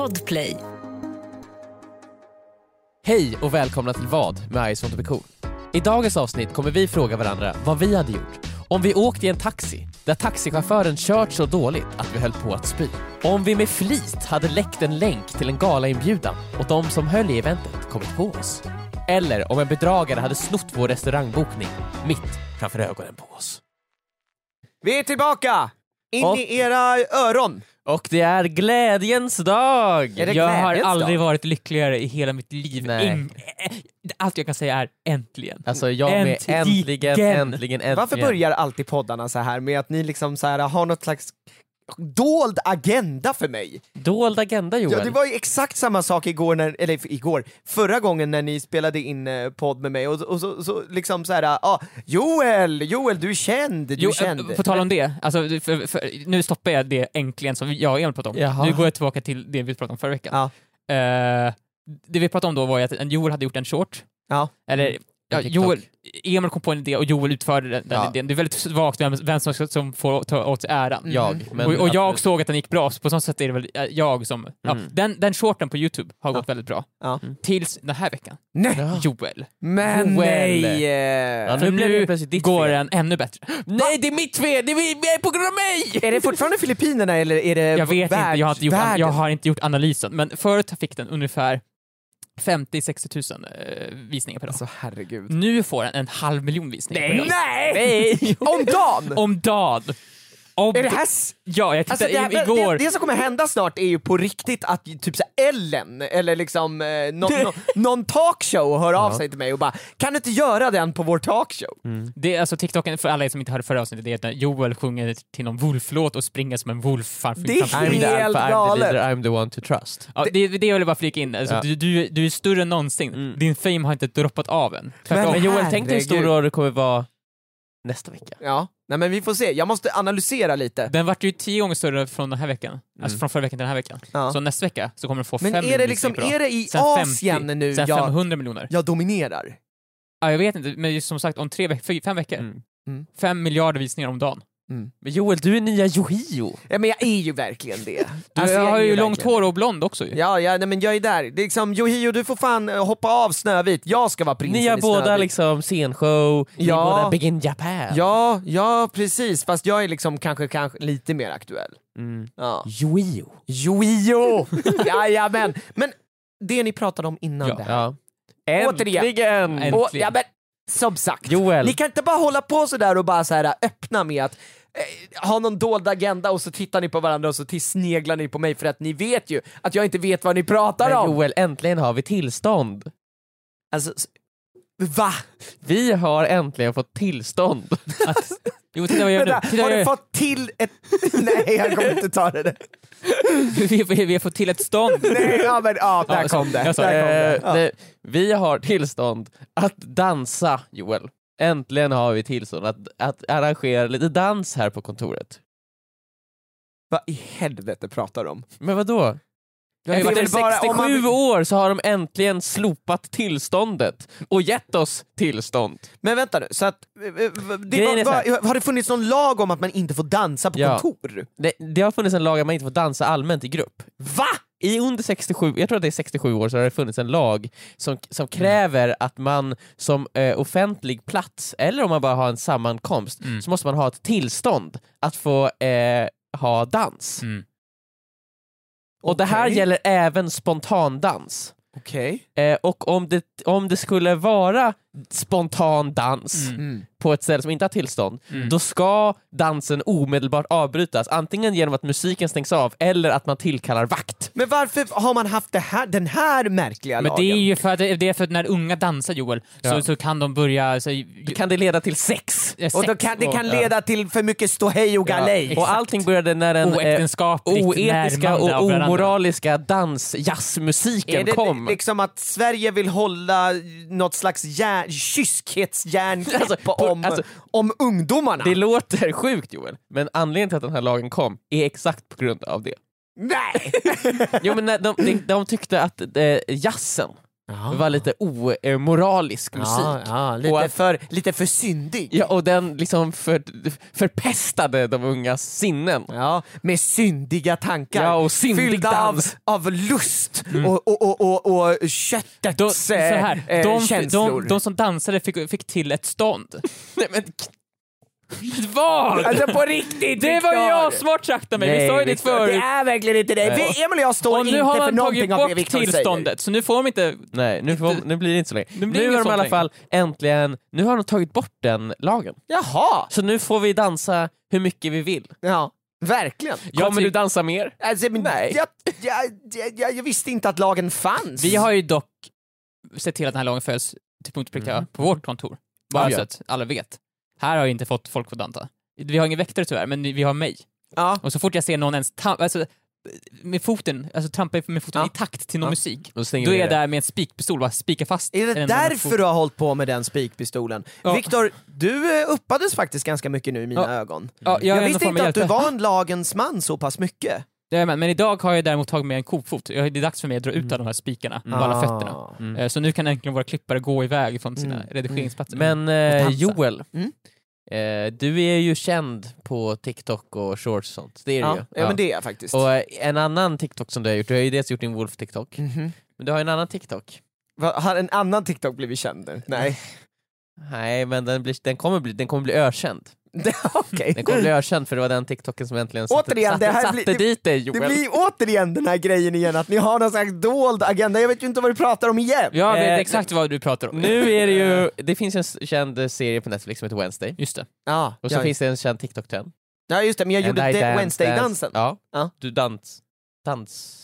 Podplay. Hej och välkomna till Vad med Ice Want to be cool. I dagens avsnitt kommer vi fråga varandra vad vi hade gjort om vi åkt i en taxi där taxichauffören kört så dåligt att vi höll på att spy. Om vi med flit hade läckt en länk till en galainbjudan och de som höll i eventet kommit på oss. Eller om en bedragare hade snott vår restaurangbokning mitt framför ögonen på oss. Vi är tillbaka! In Och- i era öron! Och det är glädjens dag! Är det Jag har glädjens aldrig dag? varit lyckligare i hela mitt liv. Nej. Im- eh, Allt jag kan säga är äntligen. Alltså jag med Äntligen. äntligen, äntligen, äntligen. Varför börjar alltid poddarna så här med att ni liksom så här har något slags dold agenda för mig? Dold agenda Joel. Ja, det var ju exakt samma sak igår, när, eller igår, förra gången när ni spelade in eh, podd med mig och, och så, så liksom så här, ah, Joel, Joel du är känd, du Jo, är känd. eh, på tal om det, alltså, för, för, nu stoppar jag det äntligen som jag och Emil pratade om. Jaha. Nu går jag tillbaka till det vi pratade om förra veckan. Ja. Eh, det vi pratade om då var ju att en Joel hade gjort en short, Ja. eller ja. Joel, Emil kom på en idé och Joel utförde den, den Ja. idén. Det är väldigt svagt vem, vem som, som får ta åt sig äran. Jag. Men och, och jag absolut. såg att den gick bra, så på sånt sätt är det väl eh, jag som... Ja, Mm. den, den shorten på Youtube har gått väldigt bra. Ja. Tills den här veckan. Nej, Ja. Joel. men Joel. nej! Ja, nu blev det nu plötsligt ditt går fel. den ännu bättre. Nej, det är mitt fel! Det är, på grund av mig! Är det fortfarande Filippinerna eller är det Jag vet inte, jag har inte, gjort, an- jag har inte gjort analysen, men förut fick den ungefär 50-60 tusen eh, visningar per dag. Alltså herregud. Nu får den en halv miljon visningar per dag. Nej! Om dagen! Om dagen! Om, Är det här Ja, jag Alltså tittade det, här, igår. det, det som kommer hända snart är ju på riktigt att typ så Ellen eller liksom eh, någon, någon, någon talkshow hör av sig till mig och bara “Kan du inte göra den på vår talkshow?” Det är alltså TikToken, för alla er som inte hörde förra avsnittet, det är att när Joel sjunger till någon Wolf-låt och springer som en wolf Det är framför helt I'm the alpha, I'm the galet. leader, I'm the one to trust. Ja, det, det jag ville bara flika in, alltså, Ja. du, du, du är större än någonsin. Mm. Din fame har inte droppat av än. Tvärtom. Men Joel, tänk dig hur stor roll det kommer vara nästa vecka. Ja, nej men vi får se. Jag måste analysera lite. Den vart ju tio gånger större från den här veckan. Alltså från förra veckan till den här veckan. Ja. Så nästa vecka så kommer den få Men fem är det miljoner liksom, är det i Sen 50, Asien nu Sen jag, 500 miljoner. jag dominerar? Ja, jag vet inte, men som sagt om tre veck- fy- fem veckor. Mm. Mm. Fem miljarder visningar om dagen. Men Joel, du är nya Yohio. Ja men jag är ju verkligen det. Du Alltså, jag har är ju långt hår och blond också ju. Ja, ja nej, men jag är där. Det är liksom, Yohio du får fan eh, hoppa av Snövit, jag ska vara prinsen Ni har i båda Snövit. liksom scenshow, ni är Ja. båda Big in Japan. Ja, ja precis, fast jag är liksom kanske, kanske lite mer aktuell. Mm. Ja. Yohio! Jajamän! Men det ni pratade om innan Ja. det här. Ja. Återigen. Äntligen! Äntligen. Och, ja, men, som sagt, Joel. ni kan inte bara hålla på sådär och bara så här, öppna med att eh, ha någon dold agenda och så tittar ni på varandra och så sneglar ni på mig för att ni vet ju att jag inte vet vad ni pratar Men om. Joel, äntligen har vi tillstånd. Alltså, va? Vi har äntligen fått tillstånd. Att, jo, titta vad jag gör Vänta, nu. Titta har du fått till ett... Nej, jag kommer inte ta det. gör. vi, vi, vi har fått till ett stånd. Nej, ja men ja, där Ja, så- kom det. sa Där kom det. Eh, det, vi har tillstånd att dansa, Joel. Äntligen har vi tillstånd att, att arrangera lite dans här på kontoret. Vad i helvete pratar du om? Men vad då? Det är Efter bara 67 om man- år så har de äntligen slopat tillståndet och gett oss tillstånd. Men vänta nu, så att, eh, eh, det var, var, har det funnits någon lag om att man inte får dansa på Ja. kontor? Det, det har funnits en lag att man inte får dansa allmänt i grupp. Va? I under 67, jag tror att det är 67 år, så har det funnits en lag som, som kräver att man som eh, offentlig plats, eller om man bara har en sammankomst, Mm. så måste man ha ett tillstånd att få eh, ha dans. Mm. Och det här gäller även spontandans. Okej. Eh, och om det, om det skulle vara spontan dans Mm. Mm. på ett ställe som inte har tillstånd, Mm. då ska dansen omedelbart avbrytas, antingen genom att musiken stängs av eller att man tillkallar vakt. Men varför har man haft det här, den här märkliga Men lagen? det är ju för att, det är för att när unga dansar Joel, Ja. så, så kan de börja... Så, Då kan det leda till sex. eh, och då sex kan, det kan leda till för mycket ståhej och galej. Och allting började när den eh, oetiska och av varandra. omoraliska dans-jazzmusiken Är det kom. liksom att Sverige vill hålla något slags jär, kyskhetsjärngrepp Alltså, på- om, alltså- om ungdomarna? Det låter sjukt Joel, men anledningen till att den här lagen kom är exakt på grund av det. Nej! Jo men de, de, de tyckte att eh, jazzen Det var lite omoralisk musik. Ja, ja, lite, Och för, lite för syndig. Ja, och den liksom för, förpestade de ungas sinnen. Ja, med syndiga tankar. Ja, och syndig Fyllda av, dans. av lust och, och, och, och, och köttets De, så här, eh, de, känslor. de, de som dansade fick, fick till ett stånd. Nej, men, Vad? Alltså på riktigt Det var Viktor! jag smart sagt av mig, vi Nej, sa ju det Viktor, Det förut. är verkligen inte det. Vi, Emil och jag står Och nu inte har för man någonting tagit av det bort Viktor säger. tillståndet, så nu får de inte... nej, nu, får, nu blir det inte så länge. Nu inget har de i alla fall äntligen, nu har de tagit bort den lagen. Jaha! Så nu får vi dansa hur mycket vi vill. Ja, verkligen. Kommer du dansa mer? Alltså, men Nej. Jag, jag, jag, jag, jag visste inte att lagen fanns. Vi har ju dock sett till att den här lagen följs till punkt och pricka Mm. på vårt kontor. Bara Ja, så ja. att alla vet. Här har jag inte fått folk att dansa. Vi har ingen väktare tyvärr, men vi har mig. Ja. Och så fort jag ser någon ens alltså, med foten, alltså trampa med foten Ja. i takt till någon Ja. musik, Då, är jag där med en spikpistol bara spikar fast Är det därför du har hållit på med den spikpistolen? Ja. Viktor, du eh, uppades faktiskt ganska mycket nu i mina ögon. Ja, jag, Jag, visste inte att du var en lagens man så pass mycket. Jajamän, men idag har jag däremot tagit med en kofot. Jag- Det är dags för mig att dra ut av de här spikarna på alla Ah. fötterna. Mm. Eh, Så nu kan äntligen våra klippare gå iväg från sina Mm. redigeringsplatser. Men Och eh, dansa. Joel, Mm. eh, du är ju känd på TikTok och shorts och sånt. Det är Ja, du ju. ja, men det är jag faktiskt. Och eh, en annan TikTok som du har gjort, du har ju dels gjort din Wolf-TikTok, Mhm. men du har en annan TikTok. Va, Har en annan TikTok blivit känd nu? Nej. Nej men den, blir, den, kommer bli, den kommer bli ökänd. Okej. Den kommer bli ökänd för det var den TikToken som äntligen satte, Återigen, satte, det här satte blir- det- dit dig Det Joel. blir återigen den här grejen igen, att ni har någon slags dold agenda, jag vet ju inte vad du pratar om igen. Jag vet Eh, exakt vad du pratar om. Nu är det ju, det finns en känd serie på Netflix som heter Wednesday, Just det. Ja, och så ja, finns det en känd TikTok-trend. ja just det, men jag gjorde And det- dance, Wednesday-dansen. Ja. Ja. du dans, dans,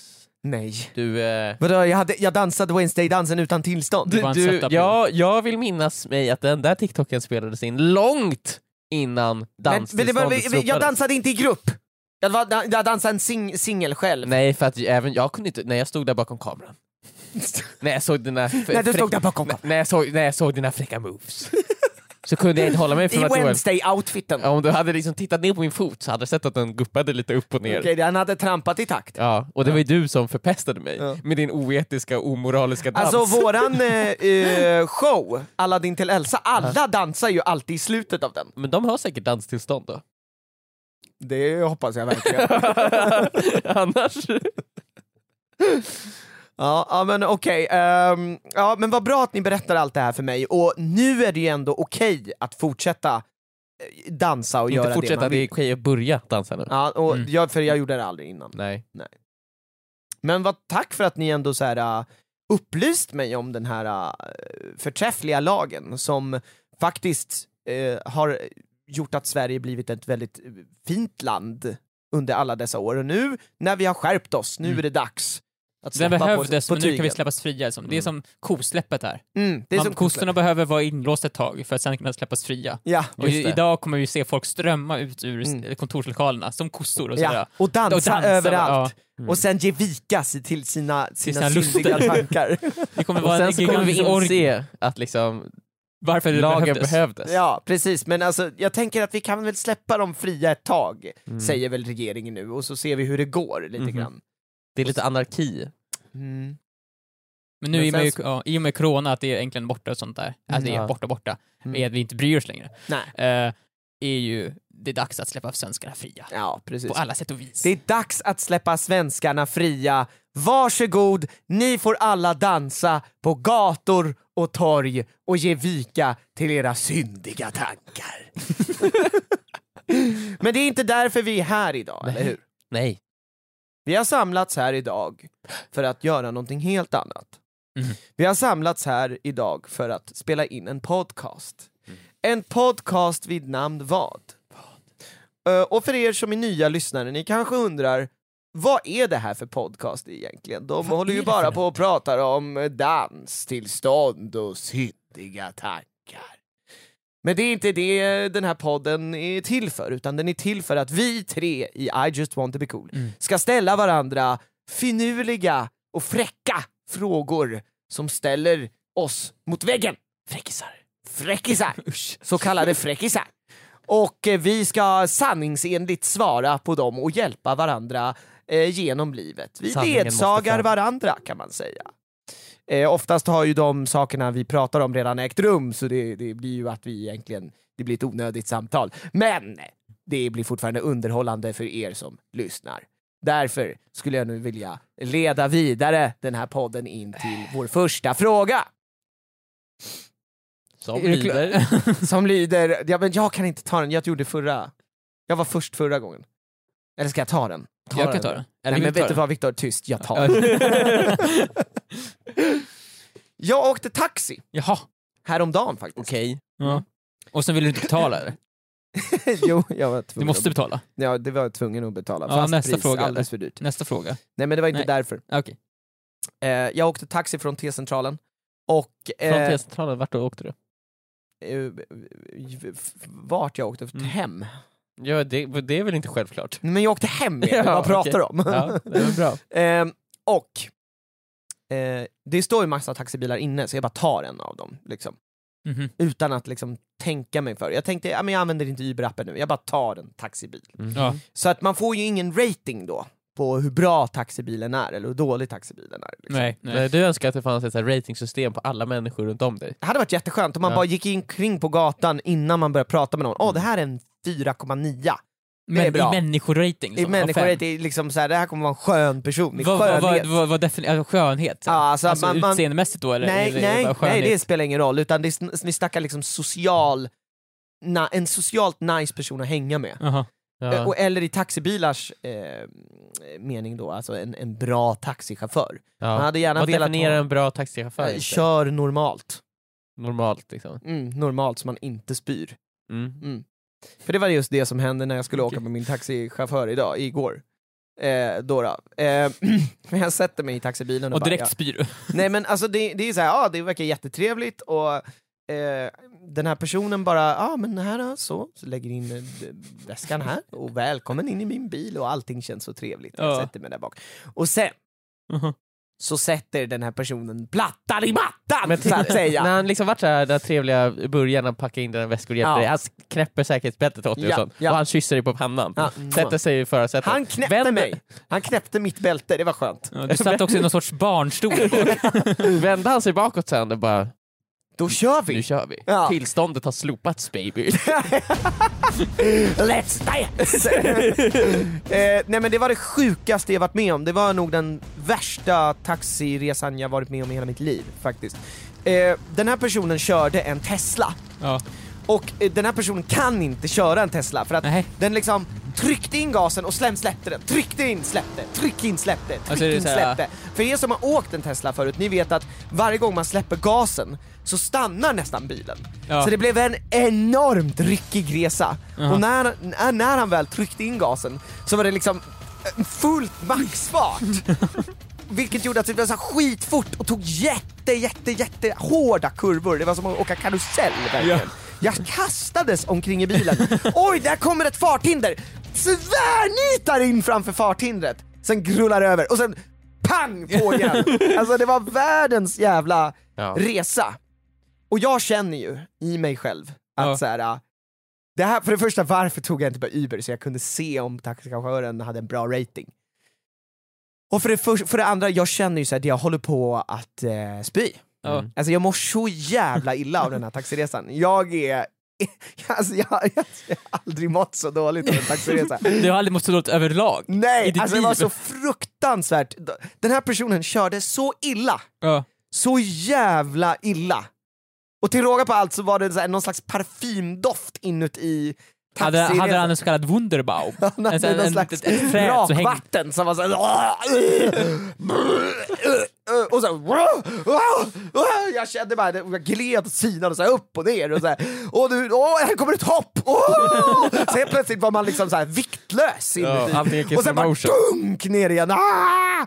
Nej. du... Eh, Vadå, jag, hade, jag dansade Wednesday-dansen utan tillstånd? Du, setup. ja, jag vill minnas mig att den där TikToken spelades in långt innan men, men det var, danstillståndet jag dansade inte i grupp. Jag, var, jag dansade en sing, singel själv. Nej, för att även jag kunde inte, när jag stod där bakom kameran. när jag såg dina... När du stod där bakom när, när, jag såg, när jag såg dina fräcka moves. så kunde jag inte hålla mig från I att Joel, Wednesday-outfiten. om du hade liksom tittat ner på min fot så hade du sett att den guppade lite upp och ner. Okej, den hade trampat i takt. Ja, och det var ju du som förpestade mig Ja. med din oetiska, omoraliska dans. Alltså våran eh, eh, show, Aladdin till Elsa, alla dansar ju alltid i slutet av den. Men de har säkert danstillstånd då? Det hoppas jag verkligen. Annars... Ja, ja men okej. ehm, ja, men vad bra att ni berättar allt det här för mig. Och nu är det ju ändå okej att fortsätta eh, dansa och göra inte det fortsätta, man det är vill. okej att börja dansa nu. Ja, och Mm. jag, för jag gjorde det aldrig innan. Nej. Men vad, tack för att ni ändå så här, äh, upplyst mig om den här äh, förträffliga lagen som faktiskt äh, har gjort att Sverige blivit ett väldigt fint land under alla dessa år. Och nu när vi har skärpt oss, nu Mm. är det dags att Den behövdes, på, på men nu kan vi släppas fria. Som. Det är som kosläppet här. Mm, det är Man, som kossorna behöver vara inlåsta ett tag för att sen kunna släppas fria. Ja, Och Just det. idag kommer vi se folk strömma ut ur Mm. kontorslokalerna som kossor och ja. och dansa, Och dansa, överallt. Mm. Och sen ge vika sig till sina, sina, sina syndiga luster. tankar. Det kommer Och sen en så kommer vi inse att liksom, Varför det lagen behövdes. behövdes. Ja, precis. Men alltså, jag tänker att vi kan väl släppa dem fria ett tag, Mm. säger väl regeringen nu, och så ser vi hur det går lite Mhm. grann. Det är lite anarki. Mm. Men nu Men i och, med, ja, i och med corona, att det är egentligen borta och sånt där, alltså det är Ja. borta borta, Mm. är att vi inte bryr oss längre, Nej. eh, är ju det är dags att släppa svenskarna fria. Ja, precis. På alla sätt och vis. Det är dags att släppa svenskarna fria. Varsågod, ni får alla dansa på gator och torg och ge vika till era syndiga tankar. Men det är inte därför vi är här idag, eller hur? Nej. Vi har samlats här idag för att göra någonting helt annat. Mhm. Vi har samlats här idag för att spela in en podcast. En podcast vid namn vad? Ö, Och för er som är nya lyssnare, ni kanske undrar vad är det här för podcast egentligen? De håller ju bara på och pratar om danstillstånd och syndiga tankar. Men det är inte det den här podden är till för, utan den är till för att vi tre i I just want to be cool Mm. ska ställa varandra finurliga och fräcka frågor som ställer oss mot väggen. Fräckisar. Fräckisar. Så kallade fräckisar. Och eh, vi ska sanningsenligt svara på dem och hjälpa varandra eh, genom livet. Vi Sanningen ledsagar varandra kan man säga. Eh, oftast har ju de sakerna vi pratar om redan ägt rum, så det, det blir ju att vi egentligen, det blir ett onödigt samtal. Men det blir fortfarande underhållande för er som lyssnar. Därför skulle jag nu vilja leda vidare den här podden in till vår första fråga. Som lyder. Som lyder, ja, men jag kan inte ta den, jag gjorde förra. Jag var först förra gången. Eller ska jag ta den? Ta Jag kan ta den. Nej, vill men ta vet du den? vad Viktor, tyst, jag tar den. Jag åkte taxi Jaha. häromdagen faktiskt. Okej. Ja. Och sen vill du inte betala eller? jo, jag var Du tvungen måste att, betala. Ja, det var jag tvungen att betala. Ja, Fast nästa pris, fråga, alldeles för dyrt. Nästa fråga. Nej men det var inte Nej. därför. Okej. Eh, jag åkte taxi från T-centralen och... Från Eh, T-centralen, vart då åkte du? eh, vart jag åkte? Mm. Hem. Ja, det, det är väl inte självklart? Men jag åkte hem med Ja, vad pratar okej. om? Ja, det är bra. Ehm, och eh, det står ju massa taxibilar inne så jag bara tar en av dem. Liksom. Mhm. Utan att liksom tänka mig för. Jag tänkte, ja, men jag använder inte Uber-appen nu, jag bara tar en taxibil. Mhm. Ja. Så att man får ju ingen rating då på hur bra taxibilen är eller hur dålig taxibilen är. Liksom. Nej, nej. Men Du önskar att det fanns ett så här ratingsystem på alla människor runt om dig? Det hade varit jätteskönt om man Ja. bara gick in kring på gatan innan man började prata med någon. Åh, det här är en 4,9. Men bra. i människorating? I som- av människor fem. är det liksom så här, det här kommer vara en skön person. I Vad skönhet. vad- vad- vad defini- alltså skönhet? Ja, alltså, alltså man- man- utseendemässigt då eller? nej, eller nej, nej, det spelar ingen roll, utan det vi snackar liksom social, na, en socialt nice person att hänga med. Jaha. Ja. Eh, Och, eller i taxibilars eh, mening då, alltså en, en bra taxichaufför. Man ja. hade gärna Vad velat definierar ha, en bra taxichaufför? eh, kör normalt. Normalt liksom. Mm, normalt så man inte spyr. Mm. Mm. För det var just det som hände när jag skulle åka med min taxichaufför idag, igår. Eh, då. Eh, men jag sätter mig i taxibilen och, Och bara, direkt ja. spyr du? Nej men alltså det, det är så här, ja det verkar jättetrevligt och eh, den här personen bara, ja men här då, så, så lägger in eh, väskan här och välkommen in i min bil och allting känns så trevligt. Jag Ja. sätter mig där bak. Och sen Mhm. så sätter den här personen plattan i mattan Men så att säga. När han liksom varit såhär, den trevliga i början, han packar in dina väskor och hjälper Ja. dig, han knäpper säkerhetsbältet åt dig Ja, och sånt, ja. och han kysser dig på pannan. Ja. Sätter sig i förarsätet. Han knäppte Vänder- mig, han knäppte mitt bälte, det var skönt. Ja, du satt också i någon sorts barnstol. Vände han sig bakåt sen och bara, Då kör nu vi! kör vi. Ja. Tillståndet har slopats baby. Let's dance! eh, nej men det var det sjukaste jag varit med om, det var nog den värsta taxiresan jag varit med om i hela mitt liv faktiskt. Eh, den här personen körde en Tesla, ja. och eh, den här personen kan inte köra en Tesla för att Nej. den liksom tryckte in gasen och släm släppte den, tryckte in, släppte, tryck in, släppte, tryck Alltså, det är in, släppte. För er som har åkt en Tesla förut, ni vet att varje gång man släpper gasen så stannar nästan bilen. Ja. Så det blev en enormt ryckig resa. Jaha. Och när, när- när han väl tryckte in gasen så var det liksom eh, fullt maxfart. Vilket gjorde att det var så skitfort och tog jätte, jätte, jätte hårda kurvor. Det var som att åka karusell verkligen. Jag kastades omkring i bilen. Oj, där kommer ett farthinder! Tvärnitar in framför farthindret. Sen grullar över och sen pang på igen. Alltså det var världens jävla Ja. resa. Och jag känner ju i mig själv att Ja. så här, äh, det här, för det första, varför tog jag inte bara Uber så jag kunde se om taxichauffören hade en bra rating? Och för det, för, för det andra, jag känner ju så här, att jag håller på att eh, spy. Ja. Mm. Alltså jag mår så jävla illa av den här taxiresan. Jag är... Alltså jag, jag, jag har aldrig mått så dåligt av en taxiresa. Du har aldrig mått så dåligt överlag? Nej, alltså det var liv? så fruktansvärt. Den här personen körde så illa. Ja. Så jävla illa. Och till råga på allt så var det så här, någon slags parfymdoft inuti Hade, hade han en så kallad Wunderbaum? En någon en- slags ett- som häng- rakvatten som var såhär... Och så Jag kände bara, jag gled och sinade och så här upp och ner och så här. Och nu, åh, här kommer ett hopp! Åh! Så helt plötsligt var man liksom så här viktlös inuti. och sen bara dunk ner igen. Ah!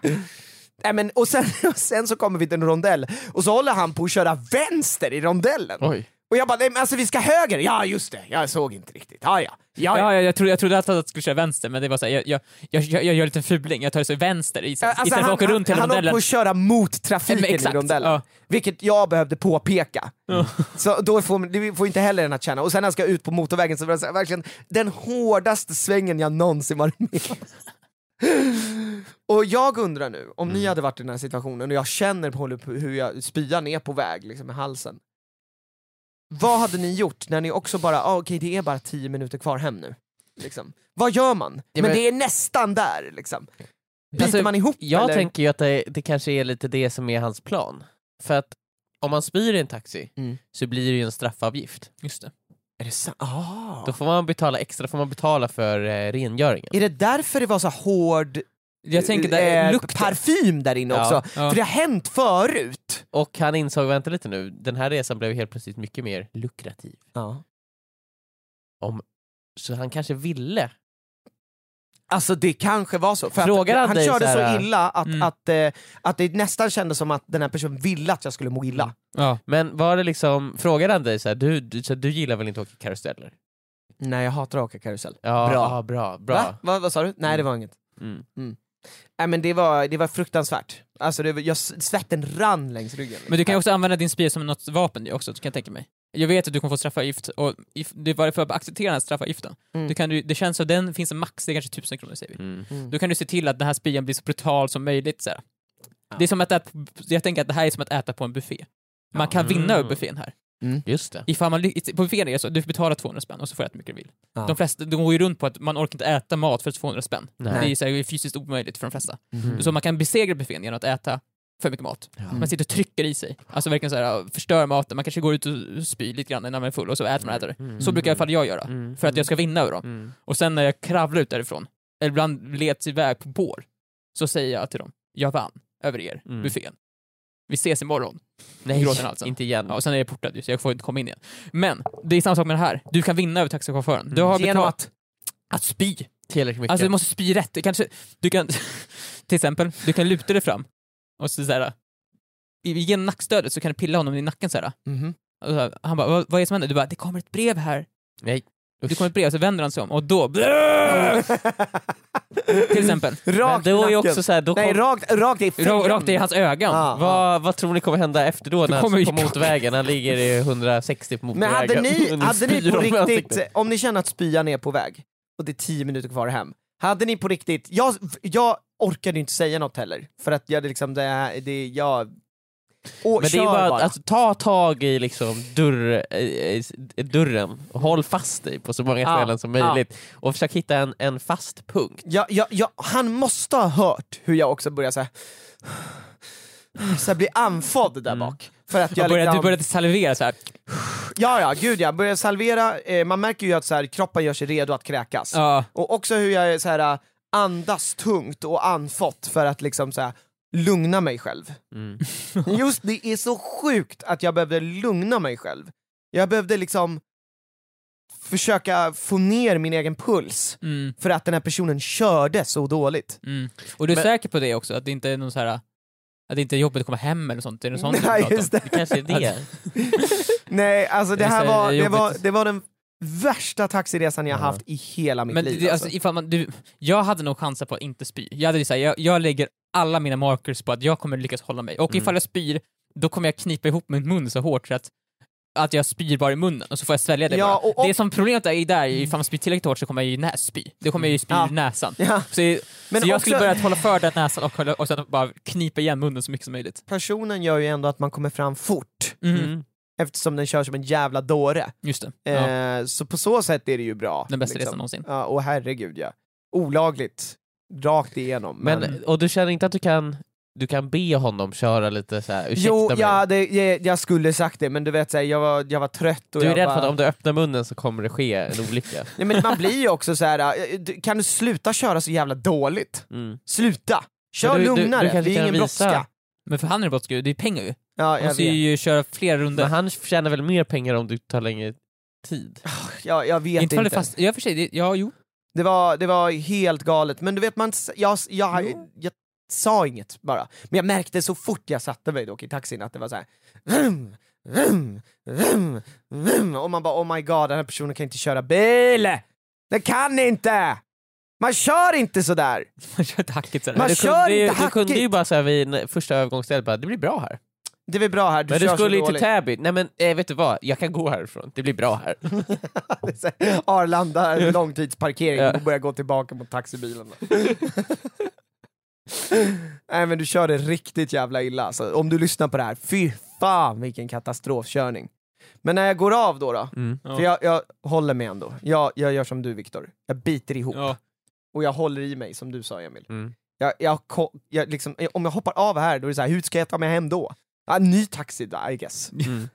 Nej, men, och sen, och sen så kommer vi till en rondell och så håller han på att köra vänster i rondellen. Oj. Och jag bara, nej men alltså vi ska höger! Ja just det, jag såg inte riktigt. Ja ja. ja, Ja, jag, jag, trodde, jag trodde att jag skulle köra vänster, men det var så här, jag, jag, jag, jag, jag gör lite fuling, jag tar så vänster i, Alltså, istället för att åka runt hela han, han håller rondellen. på att köra mot Men trafiken exakt, i rondellen. ja. Vilket jag behövde påpeka. Så då får, det får inte heller den att känna. Och sen när jag ska ut på motorvägen så var det så här, verkligen den hårdaste svängen jag någonsin varit med om. Och jag undrar nu, om ni Mm. hade varit i den här situationen och jag känner på hur jag spyan är på väg liksom, i halsen. Vad hade ni gjort när ni också bara, ah, okej det är bara 10 minuter kvar hem nu? Liksom. Vad gör man? Ja, men, men- det är nästan där liksom. Biter Alltså, man ihop Jag eller? tänker ju att det, det kanske är lite det som är hans plan. För att om man spyr i en taxi Mm. så blir det ju en straffavgift. Just det. Är det sant? Ah. Då får man betala extra, får man betala för eh, rengöringen. Är det därför det var så hård Jag tänker där, eh, lukten. parfym där inne Ja. också? Ja. För det har hänt förut. Och han insåg, vänta lite nu, den här resan blev helt plötsligt mycket mer lukrativ. Ja. Så han kanske ville. Alltså det kanske var så. För Frågar att han han dig körde så så, illa att, Mm. att, eh, att det nästan kändes som att den här personen ville att jag skulle må illa. Ja. Men var det liksom, frågade han dig så här, du, du, så du gillar väl inte att åka karuseller? Nej jag hatar att åka karusell. Ja, Bra. ja, bra, bra. Va? Vad, vad sa du? Nej det var inget. Mm. Nej men det var, det var fruktansvärt. Alltså det jag, svetten rann längs ryggen. Men du kan ju också använda din spya som något vapen också, kan jag tänka mig. Jag vet att du kommer få straffavgift, och if, det bara för att acceptera den här straffavgiften. Mm. Du kan, du, det känns som den finns en max, det är kanske tusen kronor säger vi. Mm. Mm. Då kan du se till att den här spyan blir så brutal som möjligt. Så här. Det är som att äta, jag tänker att det här är som att äta på en buffé. Man kan Mm. vinna över buffén här. Just det. Ifall man, på buffén är det så, du betalar 200 spänn och så får du äta hur mycket du vill. Ja. De flesta, de går ju runt på att man orkar inte äta mat för 200 spänn. Nej. Det är ju så här, fysiskt omöjligt för de flesta. Mhm. Så man kan besegra buffén genom att äta för mycket mat. Ja. Man sitter och trycker i sig. Alltså verkligen så här, förstör maten, man kanske går ut och spyr lite grann när man är full och så äter man äter. Mm. Så brukar i alla fall jag göra. Mm. För att jag ska vinna över dem. Mm. Och sen när jag kravlar ut därifrån, eller ibland leds iväg på bår, så säger jag till dem, jag vann över er, Mm. buffén. Vi ses imorgon. Nej, Gråter han alltså. inte igen. Ja, och sen är jag portad ju, så jag får inte komma in igen. Men, det är samma sak med det här. Du kan vinna över taxichauffören. Du har Mm. Genom betalat att spy. Tillräckligt mycket. Alltså du måste spy rätt. Du kanske, du kan, till exempel, du kan luta dig fram och så såhär, genom nackstödet så kan du pilla honom i nacken såhär. Mhm. Och så, han bara, vad, vad är det som händer? Du bara, det kommer ett brev här. Nej. Det kommer ett brev, så vänder han sig om och då, till exempel, Rakt Men i ju nacken. också så här, då Nej kom, rakt, rakt i ra- rakt i hans ögon. Ja. vad, vad tror ni kommer hända efter då när kommer han ju- på motorvägen? Han ligger i 160 på Men motorvägen. hade ni, hade ni på riktigt, om ni känner att spyan är på väg och det är 10 minuter kvar hem, hade ni på riktigt, jag, jag orkade inte säga något heller, för att jag hade liksom, det, här- det jag... Och, Men det är bara, bara. Alltså, ta tag i liksom dörr, eh, eh, dörren och håll fast dig på så många Ja, ställen som ja. möjligt och försök hitta en, en fast punkt. jag, jag, jag, han måste ha hört hur jag också börjar såhär, så här bli andfådd där Mm. bak. För att Jag började, liksom, Du började salivera så här. Ja ja, gud ja, börjar salvera, eh, man märker ju att så här, kroppen gör sig redo att kräkas. Ja. Och också hur jag är så här, andas tungt och andfått för att liksom så här, lugna mig själv. Mm. Just det är så sjukt att jag behövde lugna mig själv. Jag behövde liksom försöka få ner min egen puls Mm, för att den här personen körde så dåligt. mm. Och du är Men- säker på det också? Att det inte är någon så här att det inte att komma hem eller sånt? Är det något sånt du Nej, pratar om? just det. Det kanske är det. Nej, alltså det Det är här var, det var, det var den värsta taxiresan jag Ja. haft i hela mitt Men liv. det, alltså. alltså, ifall man, du, jag hade nog chanser på att inte spy. Jag, hade så här, jag, jag lägger alla mina markers på att jag kommer lyckas hålla mig. Och Mm. ifall jag spyr, då kommer jag knipa ihop min mun så hårt så att, att jag spyr bara i munnen och så får jag svälja det Ja, bara. och- och- Det som problemet är där, är ifall man spyr tillräckligt hårt så kommer jag ju nässpy. Då kommer jag ju spy Ja. ur näsan. ja. Så, Men så jag också- skulle börja hålla för den näsan och, hålla- och sen bara knipa igen munnen så mycket som möjligt. Personen gör ju ändå att man kommer fram fort, Mhm. Mm. Eftersom den kör som en jävla dåre. Just det. Ja. Eh, så på så sätt är det ju bra. Den bästa liksom. resan någonsin. Ja, och herregud ja. Olagligt. Rakt igenom. Men, Men, och du känner inte att du kan, du kan be honom köra lite så här, ursäkta jo, mig? ja, det, jag, jag skulle sagt det, men du vet, så här, jag, var, jag var trött och Du är jag rädd bara... för att om du öppnar munnen så kommer det ske en olycka? Nej, men man blir ju också så här. eh, du- kan du sluta köra så jävla dåligt? Mm. Sluta! Kör du- du- lugnare, du kanske det är kan ingen brådska. Men för han är det brottsgud, det är pengar ju. Ja, jag måste vet. ju köra flera runder. Men han tjänar väl mer pengar om du tar längre tid? Ja, jag vet inte inte. fast, ja för sig, det, ja jo. Det, var, det var helt galet, men du vet, man, jag, jag, jag, jag sa inget bara. Men jag märkte så fort jag satte mig dock i taxin att det var så här. Vrum, vrum, vrum, vrum. Och man bara oh my god, den här personen kan inte köra bil! Den kan inte! Man kör inte sådär! Man kör inte hackigt sådär. Man du kör kunde, inte du kunde ju bara säga vid första övergångsstället bara, det blir bra här. Det är väl bra här, du men du skulle ju till. Täby, nej men eh, vet du vad, jag kan gå härifrån, det blir bra här. Arlanda, långtidsparkering, och börjar gå tillbaka mot taxibilarna. Nej men du körde riktigt jävla illa alltså. om du lyssnar på det här, fy fan vilken katastrofkörning. Men när jag går av då, då Mm. För jag, jag håller med ändå, jag, jag gör som du Viktor, jag biter ihop Ja. och jag håller i mig som du sa Emil. Mm. Jag, jag, jag liksom, om jag hoppar av här, då är det så här, hur ska jag ta mig hem då? Ja, ny taxi då, I guess. Mm.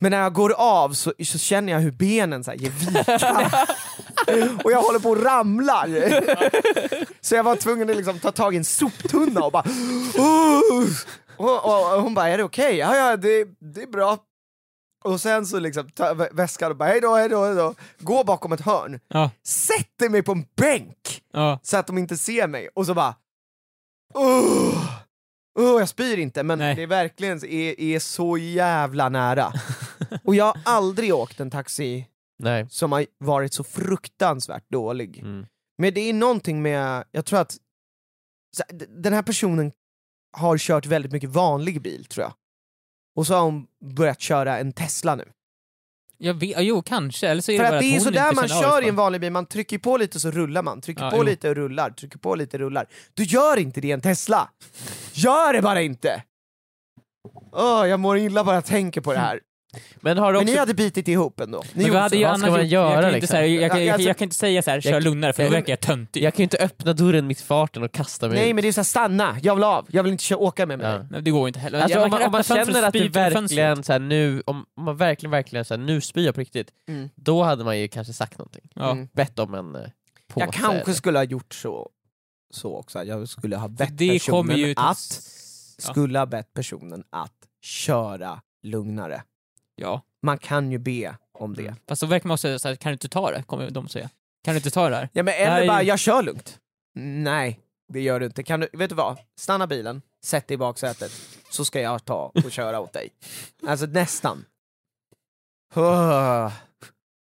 Men när jag går av så, så känner jag hur benen så här ger vika. och jag håller på att ramla. så jag var tvungen att liksom ta tag i en soptunna och bara... och, och, och hon bara, är det okej? Ja, ja, det, det är bra. Och sen så liksom tar jag väskan och bara, hejdå, hejdå, hejdå. Går bakom ett hörn, Ja. sätter mig på en bänk Ja. så att de inte ser mig och så bara... Uh, uh, jag spyr inte men Nej. det är verkligen är, är så jävla nära. och jag har aldrig åkt en taxi Nej. som har varit så fruktansvärt dålig. Mm. Men det är någonting med, jag tror att den här personen har kört väldigt mycket vanlig bil tror jag. Och så har hon börjat köra en Tesla nu. Jag vet, jo, kanske. Eller så är För det att bara det är hon sådär inte man känner kör i en vanlig bil, man trycker på lite så rullar man, trycker Ja, på jo. lite och rullar, trycker på lite och rullar. Du gör inte det i en Tesla! Gör det bara inte! Åh, jag mår illa bara jag tänker på det här. Men har du Men också... ni hade bitit ihop ändå. Ni Men vad hade annars man göra, jag, kan inte liksom? säga, jag, jag, alltså- jag kan inte säga så här, kör Jag- lugnare för då verkar jag töntig. Jag kan ju inte öppna dörren mitt i farten och kasta mig Nej ut. men det är såhär, stanna, jag vill av, jag vill inte kö- åka med mig. Ja. Nej, det går inte heller. Alltså Ja, om man, om man känner att det verkligen så här, nu, om om man verkligen, verkligen så här, nu spyr jag på riktigt, Mm. då hade man ju kanske sagt någonting. Ja. Mm. Bett om en eh, påse. Jag kanske eller- skulle ha gjort så, så också, jag skulle ha bett Det kommer personen ju att, skulle ha bett personen att köra lugnare. Ja. Man kan ju be om det. Mm. Fast då verkar man också säga här, kan du inte ta det? Kommer de säga. Kan du inte ta det här? Ja men eller Nej. bara, jag kör lugnt. Nej, det gör du inte. Kan du, vet du vad? Stanna bilen, sätt dig i baksätet, så ska jag ta och köra åt dig. Alltså nästan.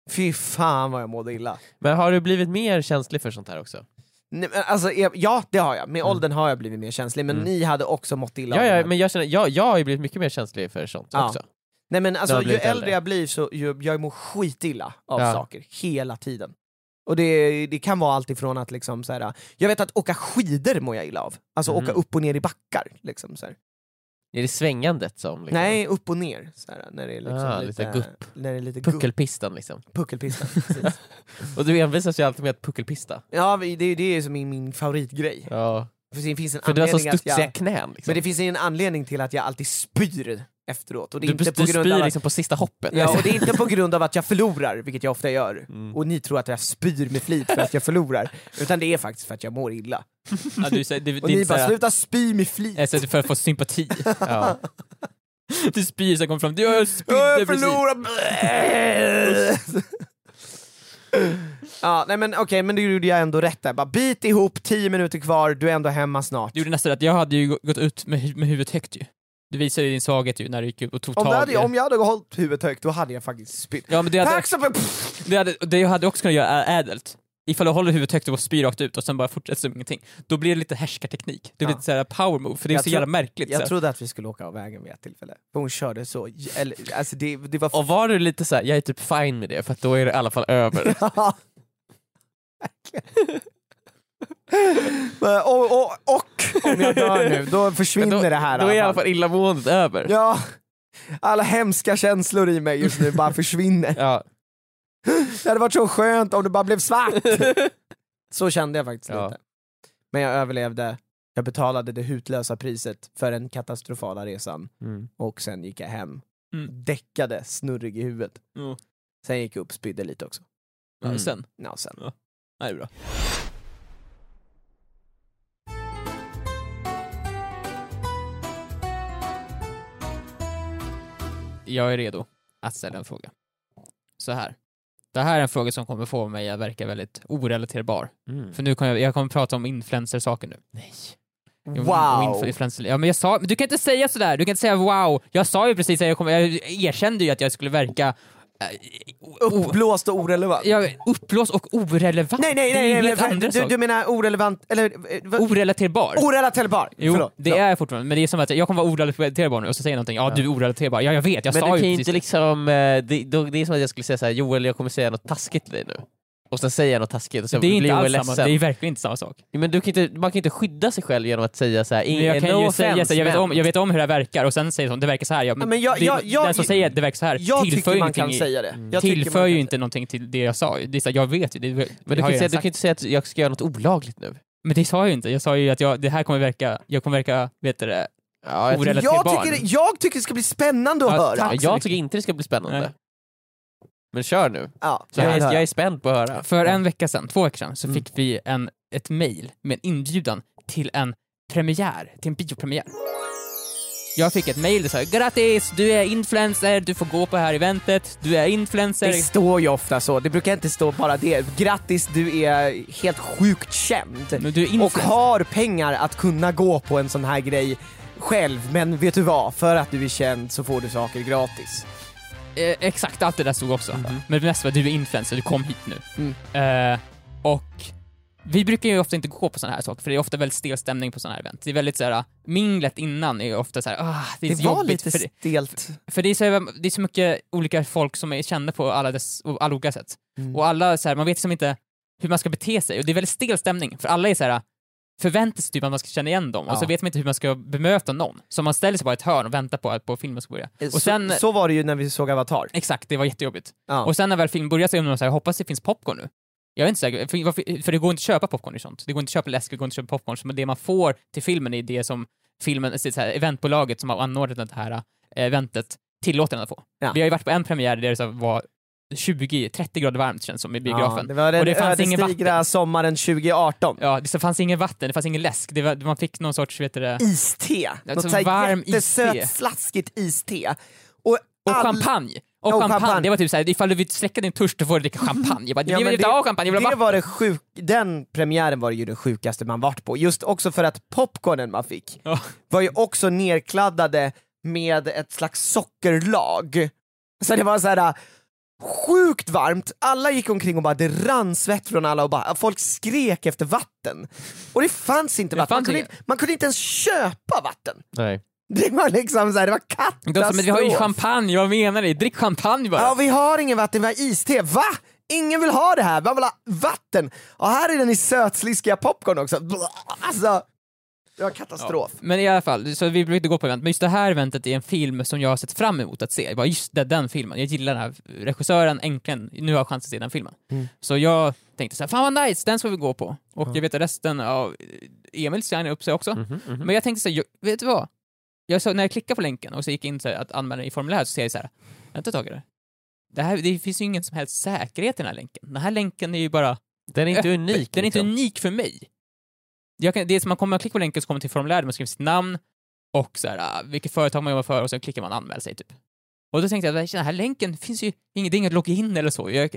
Fy fan vad jag mådde illa. Men har du blivit mer känslig för sånt här också? Nej, men alltså, jag- ja, det har jag. Med Mm. åldern har jag blivit mer känslig, men Mm. ni hade också mått illa Ja, ja, men jag, känner, jag, jag har ju blivit mycket mer känslig för sånt Ja. också. Nej men alltså, ju äldre äldre. jag blir så ju, jag mår skitilla av Ja. saker, hela tiden. Och det, det kan vara allt ifrån att liksom så här, jag vet att åka skidor mår jag illa av. Alltså Mhm. åka upp och ner i backar. Liksom, så här. Är det svängandet som liksom, Nej, upp och ner. Så här, när det är liksom Ah, lite, lite gupp. När det är lite gupp. puckelpistan liksom? Puckelpistan. precis. Och du envisas ju alltid med att puckelpista. ja, det, det är som min, min favoritgrej. Ja. För det finns en För du har så studsiga jag, knän liksom. Men det finns en anledning till att jag alltid spyr efteråt. Och det är du inte du på grund spyr av att, liksom på sista hoppet. Ja, och det är inte på grund av att jag förlorar, vilket jag ofta gör. Mm. Och ni tror att jag spyr med flit för att jag förlorar. Utan det är faktiskt för att jag mår illa. Ja, du, det, det, Och ni bara sluta spy med flit. jag säger för att få sympati. Ja. du spyr så kommer fram, du jag Jag spydde precis. förlorar! ja, nej men okej, men det gjorde jag ändå rätt där. Bara bit ihop, 10 minuter kvar, du är ändå hemma snart. Du gjorde nästan rätt, jag hade ju gå- gått ut med, hu- med huvudet högt ju. Du visade din svaghet ju när du gick ut och tog Om, tag hade, om jag hade hållit huvudet högt, då hade jag faktiskt spytt. Ja men det hade, det hade, det hade också kunnat göra ädelt. Ifall du håller huvudet högt och spyr rakt ut och sen bara fortsätter som ingenting. Då blir det lite härskarteknik. Det blir Ja. lite såhär power move, för det är Jag så jävla märkligt. Jag här. trodde att vi skulle åka av vägen vid ett tillfälle. För hon körde så, eller, alltså det, det var... Och var du lite så här, jag är typ fine med det för att då är det i alla fall över. Ja. Och, och, och om jag dör nu, då försvinner då, det här. Då är i alla fall. illamåendet över. Ja, alla hemska känslor i mig just nu bara försvinner. Ja. Det hade varit så skönt om det bara blev svart. Så kände jag faktiskt Ja. lite. Men jag överlevde, jag betalade det hutlösa priset för den katastrofala resan Mm. och sen gick jag hem. Mm. Däckade, snurrig i huvudet. Ja. Sen gick jag upp, spydde lite också. Ja, Mm. sen. Ja, sen. Nej, det är bra. Jag är redo att ställa en fråga. Så här. Det här är en fråga som kommer få mig att verka väldigt orelaterbar. Mm. För nu kommer jag, jag kommer prata om influencer-saker nu. Nej. Wow! Ja, men jag sa, men du kan inte säga sådär, du kan inte säga wow. Jag sa ju precis att jag, kommer, jag erkände ju att jag skulle verka Uppblåst och orelevant. Ja, uppblåst och orelevant. Nej, nej, Det är nej, nej, nej du, du menar orelevant, eller eh, vad? Orelaterbar. orelaterbar? Jo, Förlåt. det är jag fortfarande, men det är som att jag kommer vara orelaterbar nu och så säger jag någonting, ja, du är orelaterbar, ja jag vet, jag Men sa du ju kan ju precis inte det. liksom, eh, det, det är som att jag skulle säga såhär, Joel jag kommer säga något taskigt till dig nu. Och sen säger jag något taskigt och så det är blir inte hon samma, det är verkligen inte samma sak. Men du kan inte, man kan inte skydda sig själv genom att säga så här, Men jag kan no ju säga så, jag vet, om, jag vet om hur det verkar och sen säger hon det verkar så här. Ja, men Ja, men jag- det, jag- jag- den som säger att det verkar så här Jag tillför ju man kan i- säga det. Jag tillför ju inte någonting till det jag sa. Det är så, jag vet ju, det, det Men du kan, jag inte säga, du kan inte säga att jag ska göra något olagligt nu. Men det sa jag ju inte, jag sa ju att jag, det här kommer verka, jag kommer verka, vet du det, Ja, jag, Jag tycker, jag tycker det ska bli spännande att Ja, höra. jag, jag tycker inte det ska bli spännande. Nej. Men kör nu. Ja, Så jag, är, jag är spänd på att höra. För en vecka sedan, två veckor sedan, så Mm. fick vi en, ett mail med en inbjudan till en premiär, till en biopremiär. Jag fick ett mail där sa grattis, du är influencer, du får gå på det här eventet, du är influencer. Det står ju ofta så, det brukar inte stå bara det. Grattis, du är helt sjukt känd. Men du är Och influencer. har pengar att kunna gå på en sån här grej själv, men vet du vad? För att du är känd så får du saker gratis. Eh, exakt, allt det där stod också. Men det mesta var du är influencer, du kom hit nu. Eh, och vi brukar ju ofta inte gå på sådana här saker, för det är ofta väldigt stel stämning på sådana här event. Det är väldigt såhär, minglet innan är ju ofta såhär, ah, det är Det så var jobbigt lite för det, stelt. för det är, så, det är så mycket olika folk som är kända på alla, dess, alla olika sätt. Mm. Och alla så här, man vet liksom inte hur man ska bete sig, och det är väldigt stel stämning, för alla är så här förväntar sig typ att man ska känna igen dem, och så Ja. vet man inte hur man ska bemöta någon. Så man ställer sig bara i ett hörn och väntar på att på filmen ska börja. Och sen, så, så var det ju när vi såg Avatar. exakt, det var jättejobbigt. Ja. Och sen när väl filmen börjar så är man såhär, hoppas det finns popcorn nu. Jag är inte säker, för, för det går inte att köpa popcorn i sånt. Det går inte att köpa läsk, det går inte att köpa popcorn, så det man får till filmen är det som filmen, så här, eventbolaget som har anordnat det här eh, eventet tillåter en att få. Ja. Vi har ju varit på en premiär där det var 20-30 grader varmt känns som i Ja, biografen. det var den Och det fanns ingen ödesdigra sommaren 2018. Ja, det så fanns ingen vatten, det fanns ingen läsk, det var, man fick någon sorts, vet du det, Iste. Något varm iste. slaskigt iste. Och, och all- champagne. Och, Och champagne. champagne. det var typ såhär, ifall du vill släcka din törst då får du dricka champagne. Jag bara, Ja, jag vill inte ha champagne, jag vill ha Det vatten. var det sjuk, den premiären var ju den sjukaste man varit på, just också för att popcornen man fick Ja. var ju också nerkladdade med ett slags sockerlag. Så det var så här sjukt varmt, alla gick omkring och bara det rann svett från alla och bara, folk skrek efter vatten. Och det fanns inte Det vatten, man fanns kunde, inget. inte, man kunde inte ens köpa vatten. Nej. Det var liksom så här, det var katastrof. men vi har ju champagne, vad menar ni? Drick champagne bara. Ja, vi har ingen vatten, vi har iste. Va? Ingen vill ha det här, man vill ha vatten. Och här är den i sötsliskiga popcorn också. Alltså, var katastrof. Men i alla fall, så vi brukade gå på event, men just det här eventet är en film som jag har sett fram emot att se. Jag bara, just det, den filmen, jag gillar den här regissören, äntligen, nu har jag chans att se den filmen. Mm. Så jag tänkte så här, fan vad nice, den ska vi gå på. Och jag vet att resten av Emil signade upp sig också. Mhm, mhm. Men jag tänkte så här, jag, vet du vad? Jag så, när jag klickade på länken och så gick in så här, att anmäla i formulär så ser jag så här, ett tag här. Det, här, det finns ju ingen som helst säkerhet i den här länken. Den här länken är ju bara Den är inte unik. Den är inte liksom. unik för mig. Kan, det är som man kommer att klicka på länken så kommer man till formulär där man skriver sitt namn och så här, ah, vilket företag man jobbar för och sen klickar man anmäl sig typ. Och då tänkte jag att den här länken finns ju inget, det är inget login eller så. Jag,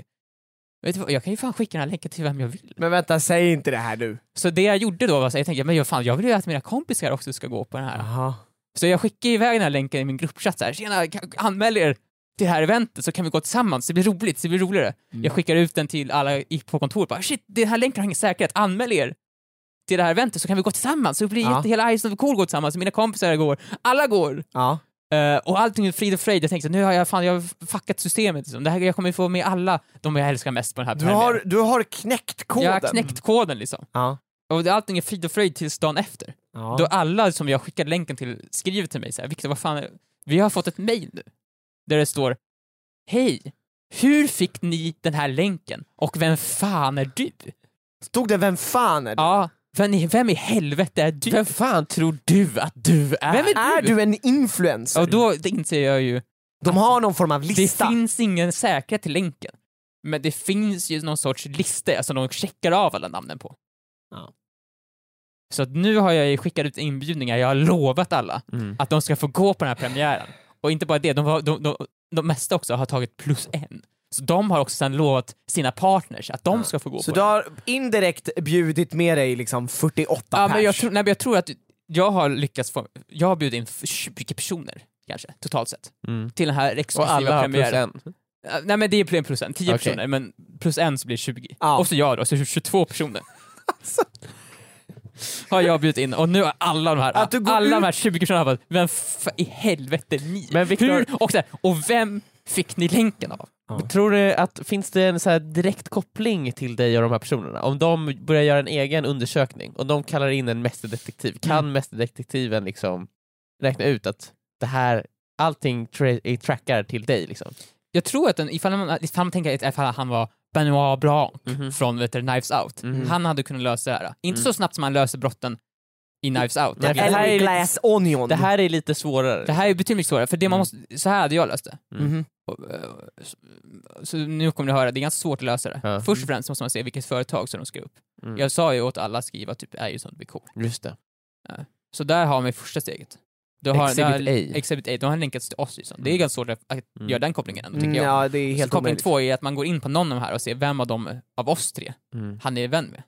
vet du jag kan ju fan skicka den här länken till vem jag vill. Men vänta, säg inte det här nu. Så det jag gjorde då var att jag tänkte, men jag, fan, jag vill ju att mina kompisar också ska gå på den här. Aha. Så jag skickade iväg den här länken i min gruppchatt så här, tjena, anmäl er till det här eventet så kan vi gå tillsammans, det blir roligt, det blir roligare. Jag skickar ut den till alla på kontoret, bara shit, den här länken har ingen säkerhet, anmäl er till det här eventet så kan vi gå tillsammans, så blir Ja. jätte, hela Ice of Cool går tillsammans, mina kompisar går, alla går. Ja. Eh, och allting är frid och fröjd, jag tänkte nu har jag fan, jag har fuckat systemet liksom. det här, jag kommer få med alla de jag älskar mest på den här Du, har, du har knäckt koden. Jag har knäckt koden liksom. Ja. Och allting är frid och fröjd tills dagen efter. Ja. Då alla som jag skickade länken till skriver till mig så här, Viktor vad fan, är... vi har fått ett mail nu. Där det står Hej! Hur fick ni den här länken? Och vem fan är du? Stod det vem fan är du? Ja, vem i, vem i helvete är du? Vem fan tror du att du är? Vem är Är du en influencer? Och då det inser jag ju, De har någon form av det lista. finns ingen säkerhet till länken. Men det finns ju någon sorts lista, alltså de checkar av alla namnen på. Ja. Så att nu har jag ju skickat ut inbjudningar, jag har lovat alla Mm. att de ska få gå på den här premiären. Och inte bara det, de, har- de, de, de mesta också har tagit plus en. Så de har också sen lovat sina partners att de ska få gå Så på du den. har indirekt bjudit med dig liksom 48 Ja, pers. men jag, tror, nej, men jag tror att jag har lyckats få, jag har bjudit in f- 20 personer kanske, totalt sett, Mm. till den här Och exklusiva alla har plus premiären. en. Ja, Nej men det är plus- plus en, 10 Okej. personer, men plus en så blir det 20. Ja. Och så jag då, så 22 personer. Alltså. har jag bjudit in och nu har alla de här, Att du går alla ut- de här 20 personerna har bara, vem i helvete är ni? Men Victor- Hur, och, så här, och vem fick ni länken av? Ja. Tror du att finns det en så här direkt koppling till dig och de här personerna? Om de börjar göra en egen undersökning och de kallar in en mästerdetektiv, kan Mm. mästerdetektiven liksom räkna ut att det här, allting tra- trackar till dig? Liksom? Jag tror att den, ifall man, ifall man tänker att ifall han var Benoit Blanc Mhm. från vet du, Knives Out, Mhm. han hade kunnat lösa det här. Inte Mm. så snabbt som han löser brotten i Knives Out. Nej, det här Eller är Glass Onion. Det här är lite svårare. Det här är betydligt svårare, för det man Mm. måste, så här hade jag löst det. Mhm. Eh, så, så nu kommer ni höra, det är ganska svårt att lösa det. Ja. Först och främst måste man se vilket företag som de ska upp. Mm. Jag sa ju åt alla att skriva typ är ju sånt blir coolt. Just det. Så där har vi första steget. Du har, Exhibit där, A. Exhibit A, de har länkats till oss liksom. Det är Mm. ganska svårt att att Mm. göra den kopplingen ändå, Mm, tycker jag. ja, det är Så helt koppling omöjligt. två är att man går in på någon av de här och ser vem av dem, av oss tre, Mm. han är vän med.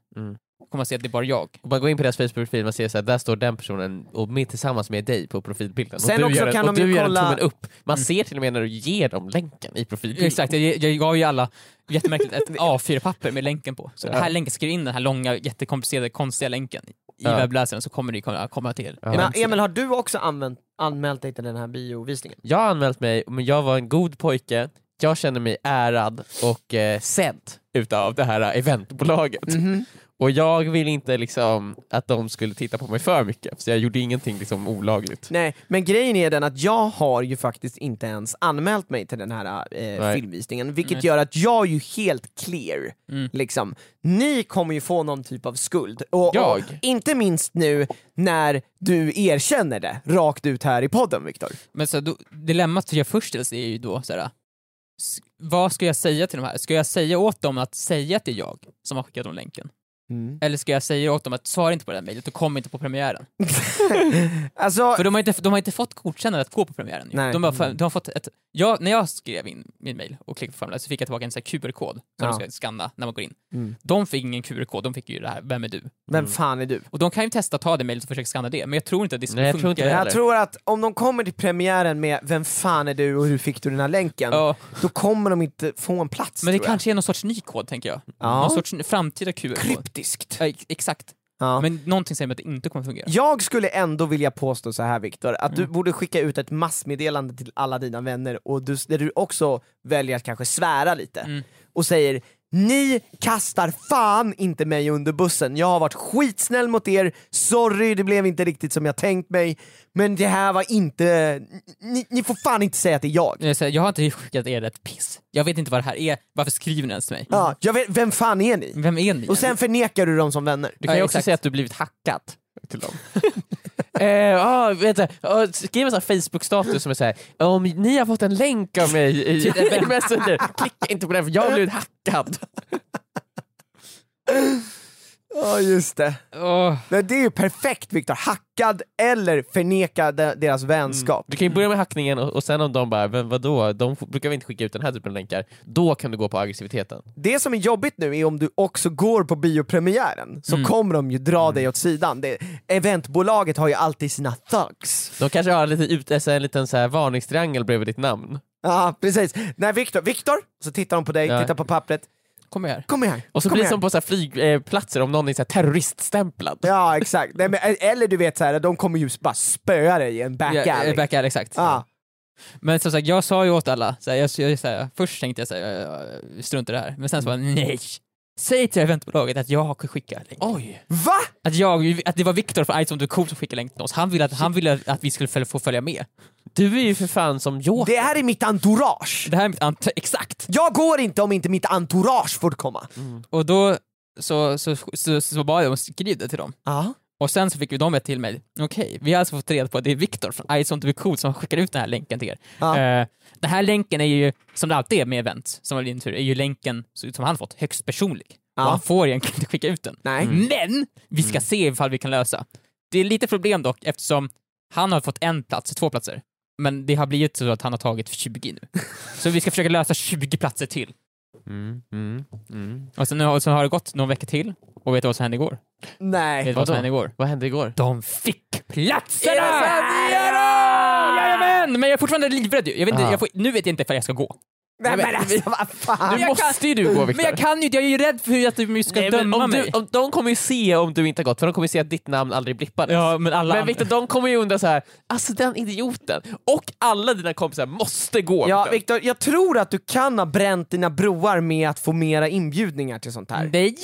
Mm. kommer man se att det är bara jag. Och man går in på deras Facebook-profil och ser så här, där står den personen och med, tillsammans med dig på profilbilden. Sen och du också gör, en- kan och de du gör kolla- en tummen upp. Man ser till och med när du ger dem länken i profilbilden. Exakt, jag, jag gav ju alla, jättemärkligt, ett A4-papper med länken på. Så Ja. det här länken, skriv in den här långa, jättekomplicerade, konstiga länken i Ja. webbläsaren så kommer ni komma, komma till Ja. Men. Emil, har du också använt, anmält dig till den här biovisningen? Jag har anmält mig, men jag var en god pojke, jag känner mig ärad och eh, sedd utav det här eventbolaget. Mhm. Och jag vill inte liksom att de skulle titta på mig för mycket, så jag gjorde ingenting liksom olagligt. Nej, men grejen är den att jag har ju faktiskt inte ens anmält mig till den här eh, filmvisningen, vilket Nej. gör att jag är ju helt clear. Mm. Liksom. Ni kommer ju få någon typ av skuld. Och, Jag? och inte minst nu när du erkänner det rakt ut här i podden Viktor. Men så då, dilemmat jag först är ju då såhär, vad ska jag säga till de här? Ska jag säga åt dem att säga att det är jag som har skickat dem länken? Eller ska jag säga åt dem att svara inte på det här mejlet och kom inte på premiären? Alltså, För de har inte, de har inte fått godkännande att gå på premiären. Nej. De, har, de har fått ett, jag, när jag skrev in min mail och klickade på formuläret så fick jag tillbaka en QR-kod som Ja. de ska skanna när man går in. Mm. De fick ingen QR-kod, de fick ju det här, vem är du? vem fan är du? Och de kan ju testa att ta det mejlet och försöka skanna det, men jag tror inte att det skulle Nej, jag tror funka. det Jag tror att om de kommer till premiären med vem fan är du och hur fick du den här länken, Ja, då kommer de inte få en plats men det tror kanske är någon sorts ny kod, tänker jag. Ja. Någon sorts framtida QR-kod. Kryptiskt. Ja, ex- exakt. Ja. Men någonting säger mig att det inte kommer fungera. Jag skulle ändå vilja påstå så här Viktor, att du Mm. borde skicka ut ett massmeddelande till alla dina vänner och du, där du också väljer att kanske svära lite Mm. och säger ni kastar fan inte mig under bussen, jag har varit skitsnäll mot er, sorry det blev inte riktigt som jag tänkt mig, men det här var inte, ni, ni får fan inte säga att det är jag. Jag, säger, jag har inte skickat er ett piss. Jag vet inte vad det här är, varför skriver ni ens till mig? Ja, jag vet, vem fan är ni? Vem är ni? Och sen förnekar du dem som vänner. Du kan ju Ja, också exakt. säga att du blivit hackad till dem. eh, ah, vet du, ah, skriv en sån här Facebook-status som är såhär, om ni har fått en länk av mig i i. Messenger, klicka inte på den för jag har blivit hackad. Ja just det. Men Det är ju perfekt Viktor, hackad eller förneka de- deras vänskap. Du kan ju börja med hackningen och, och sen om de bara, men vadå, de brukar väl inte skicka ut den här typen av länkar, då kan du gå på aggressiviteten. Det som är jobbigt nu är om du också går på biopremiären, så Mm. kommer de ju dra dig åt sidan. Det, eventbolaget har ju alltid sina thugs. De kanske har lite ut, alltså en liten så här varningstriangel bredvid ditt namn. Ja precis. Nej Viktor, Viktor, så tittar de på dig, Ja. tittar på pappret. Kom här. Kom här. Och så kom blir det som på så flygplatser om någon är så terroriststämplad. Ja exakt. Nej, men, eller du vet så här, de kommer ju bara spöa dig i en back Ja, alley. back alley, exakt. Ja. Men som sagt, jag sa ju åt alla, så här, jag, jag, så här, först tänkte jag såhär, strunt i det här, men sen så bara nej. Säg till eventbolaget att jag skickar länk. Oj! Va? Att, jag, att det var Viktor från Ice on the Cool som skickade länk till oss. Han ville att, han ville att vi skulle få följa med. Du är ju för fan som Joker. Det här är mitt entourage. Det här är mitt ant- exakt! Jag går inte om inte mitt entourage får komma. Och då så, så, så, så, så bad jag dem skriva det till dem. Ja. Och sen så fick vi dem ett till mig. Okej, vi har alltså fått reda på att det är Viktor från on the Cool som skickar ut den här länken till er. Ja. Eh, den här länken är ju, som det alltid är med event, som din tur, är ju länken som han fått högst personlig. Ja. Och han får egentligen inte skicka ut den. Nej. Men vi ska se ifall vi kan lösa. Det är lite problem dock eftersom han har fått en plats, två platser. Men det har blivit så att han har tagit 20 nu. Så vi ska försöka lösa 20 platser till. Mm, mm, mm. Och sen, nu har- så har det gått någon vecka till, och vet du vad som hände igår? Vet Nej. du vad som hände igår? Vad hände igår? De fick platserna! Är det sant? Jajamän! Men jag är fortfarande livrädd ju. Jag vet inte, Ja. jag får, nu vet jag inte ifall jag ska gå. Nej men- men alltså vad fan! Nu jag måste ju du gå Viktor. Men jag kan ju inte, jag är ju rädd för att du ska Nej, men döma om mig. du, om, de kommer ju se om du inte har gått, för de kommer ju se att ditt namn aldrig blippades. Ja, men alla men Viktor, de kommer ju undra så här, alltså den idioten, och alla dina kompisar måste gå. Ja Viktor. Jag tror att du kan ha bränt dina broar med att få mera inbjudningar till sånt här. Nej!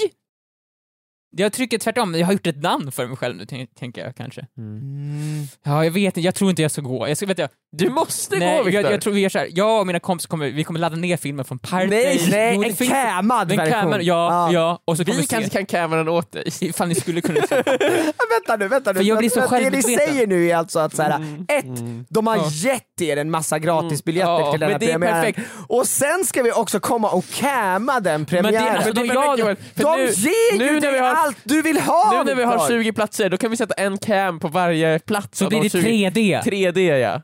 Jag tycker tvärtom, jag har gjort ett namn för mig själv nu, tänk- tänker jag kanske. Mm. Ja, jag vet inte, jag tror inte jag ska gå. Jag ska, vet jag, Du måste nej, gå Viktor! jag, jag tror vi gör såhär, jag och mina kompisar kommer, vi kommer ladda ner filmen från Pirate Nej, nej, en cammad version. ja, ja, och så vi kanske kan camera den åt dig. Ifall ni skulle kunna se. vänta nu, vänta nu. För jag blir så det ni säger nu är alltså att så här, Mm. ett, de har Ja. gett er en massa gratisbiljetter Ja, till den här premiären. Och sen ska vi också komma och camma den premiären. alltså, Men det är jag- perfekt, Joel, för de nu, ger nu ju dig har- allt du vill ha nu när vi har Viktor. 20 platser, då kan vi sätta en cam på varje plats. Så blir de det 20 3D. 3D ja.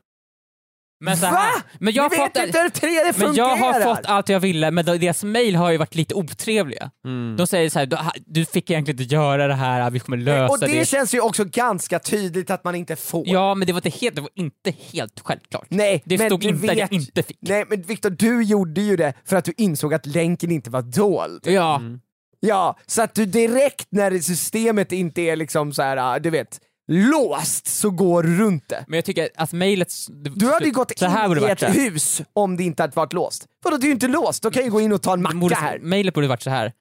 Men så Va? här, men jag Ni vet fått, inte hur 3D fungerar! men jag har fått allt jag ville, men deras mail har ju varit lite otrevliga. Mm. De säger så här, du, du fick egentligen inte göra det här, vi kommer lösa och det, det. känns ju också ganska tydligt att man inte får. Ja, men det var inte helt, det var inte helt självklart. Nej, Det men stod du inte att jag vet- inte fick. Nej men Viktor, du gjorde ju det för att du insåg att länken inte var dold. Ja, Ja, så att du direkt när systemet inte är liksom så här, du vet, låst så går du runt det. men jag tycker att mejlet... Du hade ju gått så här borde in i ett hus om det inte hade varit låst. Vadå, det är ju inte låst, då kan jag gå in och ta en macka Borde- här. Mejlet borde varit så här.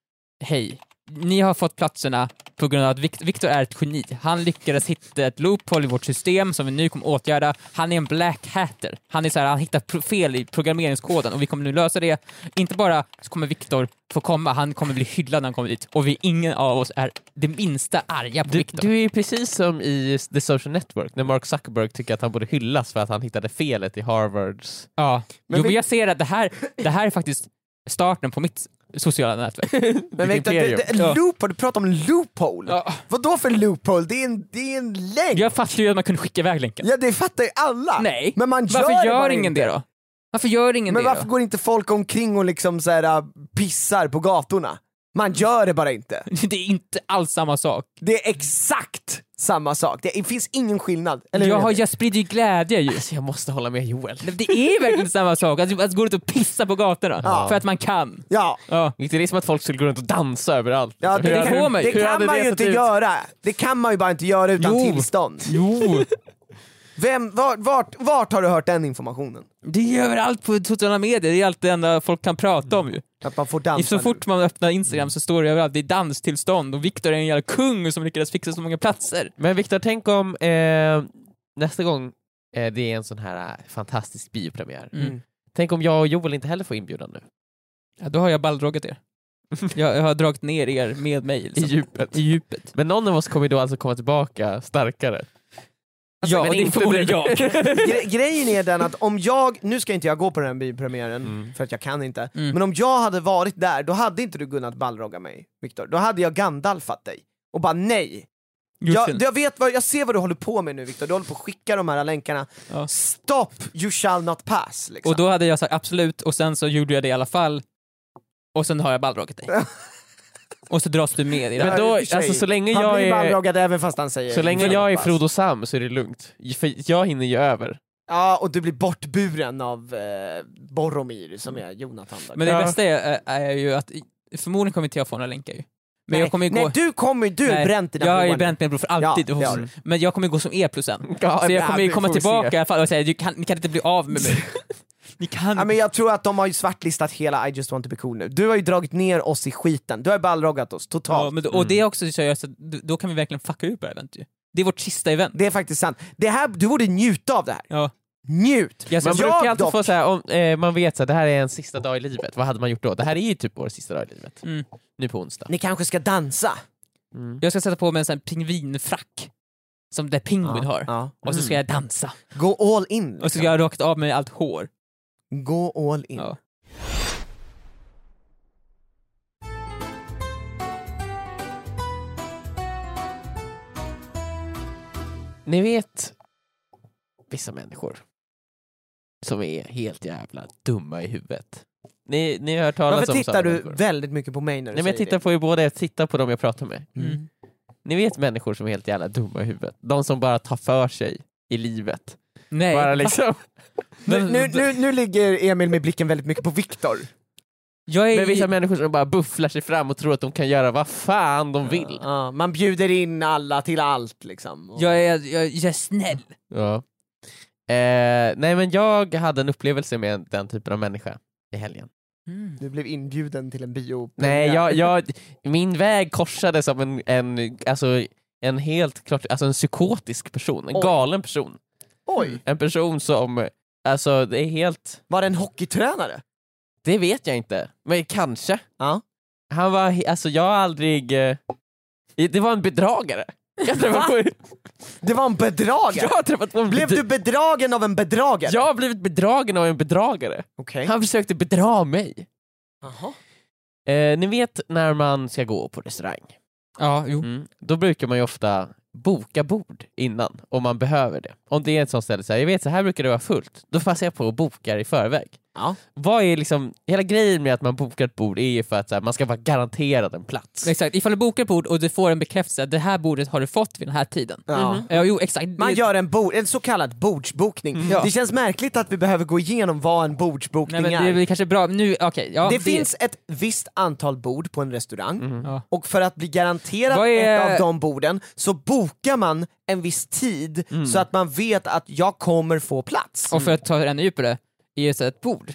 Hej, ni har fått platserna på grund av att Vic- Victor är ett geni. Han lyckades hitta ett loophole i vårt system som vi nu kommer åtgärda. Han är en black hatter. Han är så här, han hittar fel i programmeringskoden och vi kommer nu lösa det. Inte bara kommer Victor få komma, han kommer bli hyllad när han kommer dit och vi, ingen av oss är det minsta arga på Du, Victor. du är precis som i The Social Network, när Mark Zuckerberg tycker att han borde hyllas för att han hittade felet i Harvards... Ja, Men jo, vi- jag ser att det här, det här är faktiskt starten på mitt sociala nätverk. Men Viktor, det, det, Ja. loophole, du pratar om loophole. Ja. Vadå för loophole? Det är en, det är en länk. Jag fattar ju att man kunde skicka iväg länken. Ja det fattar ju alla. Nej, Men man gör varför gör ingen inte. det då? Varför gör ingen Men det varför då? går inte folk omkring och liksom så här, äh, pissar på gatorna? Man gör det bara inte. Det är inte alls samma sak. Det är exakt samma sak. Det finns ingen skillnad. Eller jag, har, jag sprider ju glädje ju. Alltså jag måste hålla med Joel. Det är verkligen samma sak, att, att gå ut och pissa på gatorna. Ja. För att man kan. Ja, Ja. Det är som att folk skulle gå runt och dansa överallt. ja det, det kan, får man ju. det Hur kan man det ju inte ut? göra. Det kan man ju bara inte göra utan Jo. tillstånd. Jo, Vem, vart, vart, vart har du hört den informationen? det är överallt på sociala medier, det är allt det enda folk kan prata om ju. Att man får dansa Så nu. fort man öppnar Instagram så står det överallt, det är danstillstånd och Viktor är en jävla kung som lyckades fixa så många platser. Men Viktor, tänk om eh, nästa gång eh, det är en sån här eh, fantastisk biopremiär. Mm. Tänk om jag och Joel inte heller får inbjudan nu. Ja, då har jag balldroggat er. Jag, jag har dragit ner er med mig. I Liksom. djupet. I djupet. Men någon av oss kommer då alltså komma tillbaka starkare. Ja, men det är inte förmodligen jag. Gre- grejen är den att om jag, nu ska inte jag gå på den här biopremiären Mm. för att jag kan inte, Mm. men om jag hade varit där då hade inte du kunnat ballrogga mig Viktor. Då hade jag Gandalfat dig och bara nej. Jag, jag, vet vad, jag ser vad du håller på med nu Viktor, du håller på att skicka de här länkarna. Ja. Stop, you shall not pass. Liksom. Och då hade jag sagt absolut, och sen så gjorde jag det i alla fall. Och sen har jag balldroggat dig. och så dras du med i det. Men då, alltså så länge han jag blir är, även fast han säger så länge jag är. Frodo Sam så är det lugnt. För jag hinner ju över. Ja, och du blir bortburen av eh, Boromir som är Jonathan. där. Men det Ja. bästa är, är ju att, förmodligen kommer inte jag få några länkar ju. Men nej, jag kommer ju nej, gå... du kommer du Nej, bränt dina Jag har bränt mina bror för alltid. Ja, du. men jag kommer ju gå som E plus en. Ja, Så jag kommer ju vi komma tillbaka i alla fall och säga du kan, ni kan inte bli av med mig. ni kan Ja, men jag tror att de har ju svartlistat hela I just want to be cool nu. Du har ju dragit ner oss i skiten, du har ballroggat oss totalt. Ja, men, då- och det är också så då, kan vi verkligen fucka ut på eventet ju. Det är vårt sista event. Det är faktiskt sant. Det här, du borde njuta av det här. Ja. Njut! Jag, Man brukar alltid dock- få säga om eh, man vet att det här är en sista dag i livet, vad hade man gjort då? Det här är ju typ vår sista dag i livet. Mm. Nu på onsdag. Ni kanske ska dansa? Mm. jag ska sätta på mig en sån pingvinfrack. Som där Penguin har. Ja. Och så ska jag dansa. Gå all in. Och så liksom. ska jag ha rakat av mig allt hår. Gå all in. Ja. Ni vet vissa människor som är helt jävla dumma i huvudet. Ni, ni har hört talas Varför om tittar du människor? väldigt mycket på mig när du Nej, men jag säger tittar på er båda, jag tittar på dem jag pratar med. Mm. Ni vet människor som är helt jävla dumma i huvudet. De som bara tar för sig i livet. Nej. Bara liksom. Nu, nu, nu, nu ligger Emil med blicken väldigt mycket på Viktor. Jag är Men vissa människor som bara bufflar sig fram och tror att de kan göra vad fan de vill. Ja, man bjuder in alla till allt liksom. Och- jag är, jag, jag är snäll. Ja. Eh, nej men jag hade en upplevelse med den typen av människa i helgen. Mm. Du blev inbjuden till en bio. Nej, jag, jag, min väg korsades av en, en, alltså, en helt klart, alltså en psykotisk person, en Oj. galen person. Oj, En person som, alltså det är helt, var det en hockeytränare? det vet jag inte, men kanske. Ja. Han var, alltså jag har aldrig, eh, det var en bedragare. Jag har träffat på, Det var en bedragare? jag har träffat på en Blev bedra- du bedragen av en bedragare? Jag har blivit bedragen av en bedragare. Okej. Han försökte bedra mig. Jaha. Eh, ni vet när man ska gå på restaurang, Ja, jo. mm. då brukar man ju ofta boka bord innan om man behöver det. Om det är ett sånt ställe, så här, jag vet så här brukar det vara fullt, då passar jag på och bokar i förväg. Ja. Vad är liksom, hela grejen med att man bokar ett bord är ju för att så här, man ska vara garanterad en plats. Exakt, ifall du bokar ett bord och du får en bekräftelse att det här bordet har du fått vid den här tiden. Ja. Ja, jo exakt. Man Det- gör en, bord, en så kallad bordsbokning. Ja. Det känns märkligt att vi behöver gå igenom vad en bordsbokning Nej, men det är. kanske bra, nu, okej. ja, det, finns ett visst antal bord på en restaurang. Ja. och för att bli garanterad är- ett av de borden så bokar man en viss tid Mm. så att man vet att jag kommer få plats. Och för att ta det ännu djupare, i ett ett bord,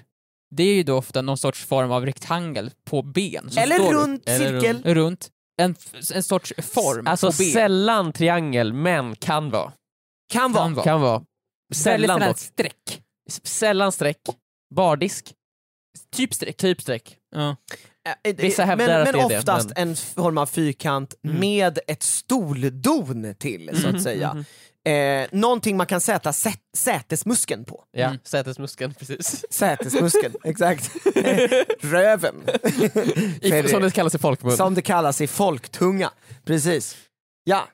det är ju då ofta någon sorts form av rektangel på ben. som Eller står runt Eller cirkel. runt en, en sorts form Alltså på ben. sällan triangel, men kan vara. Kan vara. Kan vara. Kan vara. Sällan dock. streck. S- Sällan streck. Bardisk. Typ streck. Typ streck. Ja. Vissa hävdar men, att men det är det, oftast en form av fyrkant Mm. med ett stoldon till, så att Mhm, säga. mhm. Eh, någonting man kan sätta sä- sätesmuskeln på. Ja, Mm. sätesmuskeln precis. Sätesmuskeln, exakt. Röven. I, som det kallas i folkmun. Som det kallas i folktunga. Precis. Ja,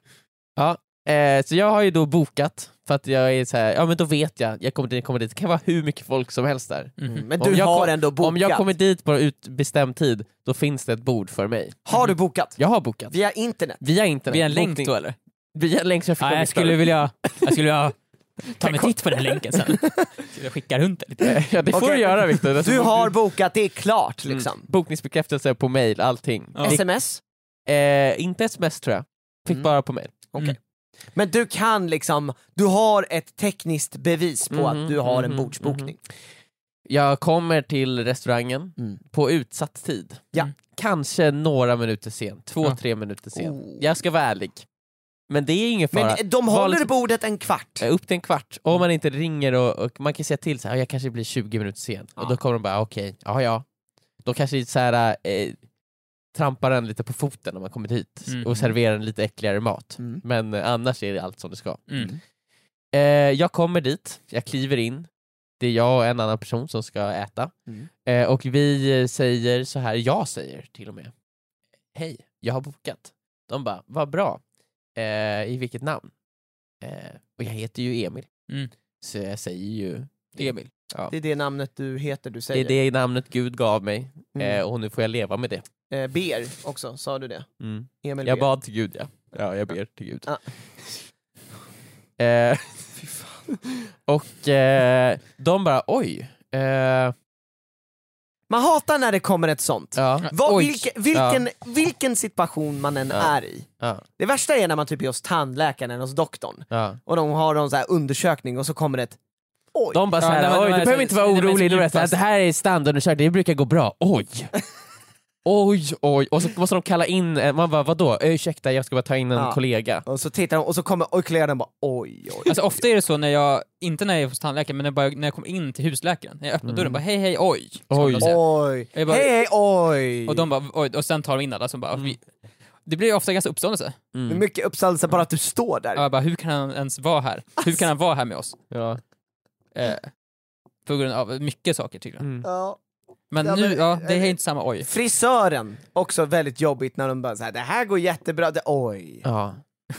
Eh, så jag har ju då bokat, för att jag är så här, ja men då vet jag, jag kommer dit, kommer dit. det kan vara hur mycket folk som helst där. Mhm. men Om du jag har kom- ändå bokat. Om jag kommer dit på utbestämd tid, då finns det ett bord för mig. Har du bokat? Jag har bokat. Via internet? Via internet. Via en länk då eller? Via en länk som jag fick Ja, av jag skulle vilja, jag skulle vilja ta mig Kan- titt på den länken sen. Jag skickar runt det lite. Ja det får Okej. du göra Viktor. Du har bokat, det är klart Mm. liksom. Bokningsbekräftelse på mail, allting. Ja. Sms? Eh, inte sms tror jag. Fick Mm. bara på mail. Okej. Mm. Men du kan liksom, du har ett tekniskt bevis på att du har en mhm, bordsbokning. Jag kommer till restaurangen Mm. på utsatt tid. Ja. Mm. Kanske några minuter sent, två, Ja. tre minuter sent. Oh. Jag ska vara ärlig. Men det är ingen fara. Men de Var håller liksom- bordet en kvart. Eh, Upp till en kvart, om man inte ringer och, och man kan säga till så här, jag kanske blir 20 minuter sen, Ja. och då kommer de bara okej, ja ja. De kanske så här, eh, trampar en lite på foten när man kommer dit Mm. och serverar en lite äckligare mat. Mm. Men eh, annars är det allt som det ska. Mm. Eh, jag kommer dit, jag kliver in, det är jag och en annan person som ska äta. Mm. Eh, och vi eh, säger så här, jag säger till och med, hej, jag har bokat. De bara, vad bra. Eh, I vilket namn? Eh, och jag heter ju Emil. Mm. Så jag säger ju Emil. Ja. Det är det namnet du heter, du Det är säger. det namnet Gud gav mig, Mm. eh, och nu får jag leva med det. Eh, ber också, sa du det? Mm. Emil Jag ber. bad till Gud, ja. Ja, jag ber till Gud. Ah. Eh, och eh, de bara, oj. Man hatar när det kommer ett sånt. ja, Vad, vilken, vilken, vilken situation man än Ja. är i. ja, Det värsta är när man typ är hos tandläkaren eller hos doktorn ja. och de har någon så här undersökning och så kommer det ett Oj! De bara Ja, såhär, men oj du behöver inte vara orolig, djupast. det här är standardundersökning, det brukar gå bra. Oj! Oj, oj. Och så måste de kalla in, eh, man bara vadå? Eh, Ursäkta, jag ska bara ta in en Ja. kollega. Och så tittar de och så kommer och kollegan bara oj oj. Alltså ofta är det så när jag, inte när jag är hos tandläkaren, men när jag, bara, när jag kommer in till husläkaren, när jag öppnar Mm. dörren bara hej hej oj. Oj. Oj! Jag bara- hej hej oj! Och de bara oj, och sen tar de in alla som bara, Mm. vi, det blir ofta ganska uppståndelse. Mm. mycket uppståndelse bara att du står där. Jag bara, hur kan han ens vara här? Hur kan han vara här med oss? Ja. Eh, på grund av mycket saker tycker jag. Mm. Ja. Men nu, ja, det är inte samma oj. Frisören, också väldigt jobbigt när de bara såhär, det här går jättebra, det, oj. Ja.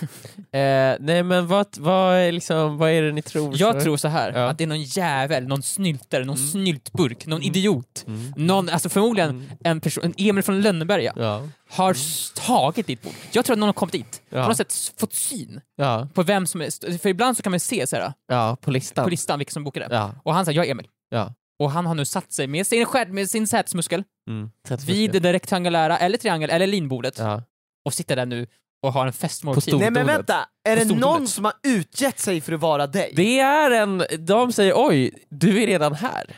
Eh, nej men vad, vad, är liksom, vad är det ni tror? Jag tror så här Ja. att det är någon jävel, någon snyltare, någon Mm. snyltburk, någon Mm. idiot. Mm. Någon, alltså förmodligen Mm. en person, en Emil från Lönneberga, Ja. har s- tagit ditt bord. Jag tror att någon har kommit dit, Ja. på något sätt fått syn Ja. på vem som är, för ibland så kan man se så här, ja, på listan. på listan vilka som bokade. Ja. Och han sa jag är Emil. Ja. Och han har nu satt sig med sin, med sin sätesmuskel Mm. vid det rektangulära, eller triangel, eller linbordet Ja. och sitter där nu och har en festmåltid. Nej men vänta, är det någon som har utgett sig för att vara dig? Det är en, de säger oj, du är redan här.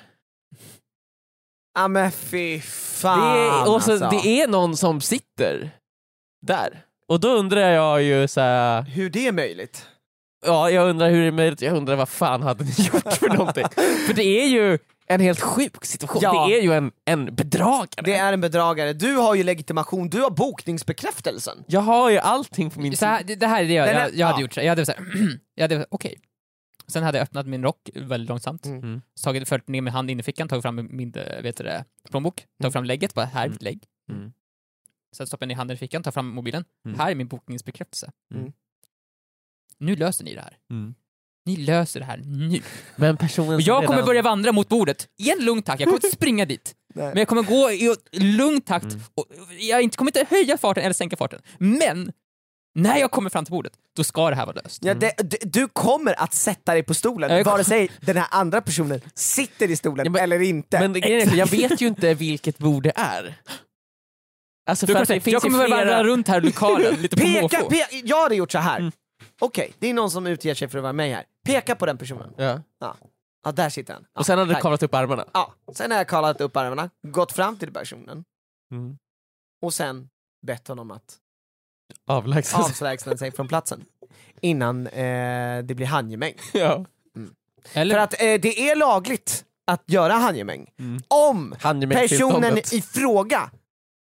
Ja men fy Det fan är, och så, alltså. det är någon som sitter där. Och då undrar jag ju så här, Hur det är möjligt? ja jag undrar hur det är möjligt, jag undrar vad fan hade ni gjort för någonting? för det är ju en helt sjuk situation, Ja. det är ju en, en bedragare. Det är en bedragare, du har ju legitimation, du har bokningsbekräftelsen. Jag har ju allting på min Så här, det, det här är det jag, Den jag, jag hade ja. gjort. Så här. Jag hade så här, jag hade, okej. Sen hade jag öppnat min rock väldigt långsamt, Mm. Mm. tagit, fört ner min hand in i fickan, tagit fram min eh, vet du, det, plånbok, tagit fram lägget, bara här är mitt lägg. Mm. Sen stoppar jag ner handen i fickan, tar fram mobilen, Mm. här är min bokningsbekräftelse. Mm. Nu löser ni det här. Mm. Ni löser det här nu. Men personen Och jag kommer redan- börja vandra mot bordet i en lugn takt, jag kommer inte springa dit. Nej. Men jag kommer gå i lugn takt, Mm. och jag inte- kommer inte höja farten eller sänka farten. Men när jag kommer fram till bordet, då ska det här vara löst. Ja, det, du, du kommer att sätta dig på stolen, Jag vare sig den här andra personen sitter i stolen Ja, men- eller inte. Men är, jag vet ju inte vilket bord det är. Alltså Du för att det jag kommer väl vandra flera... runt här i lokalen lite på Peka, måfå. pe jag hade gjort så här. Mm. Okej, det är någon som utger sig för att vara mig här. Peka på den personen. Ja. Ja, där sitter han. Ja, Och sen hade du kavlat upp armarna. Ja, sen har jag kallat upp armarna, gått fram till personen Mm. och sen bett honom att Avlägsna sig. avlägsna sig från platsen. Innan eh, det blir handgemäng. Ja. Eller, För att eh, det är lagligt att göra handgemäng Mm. om personen Handgemängstillståndet. i fråga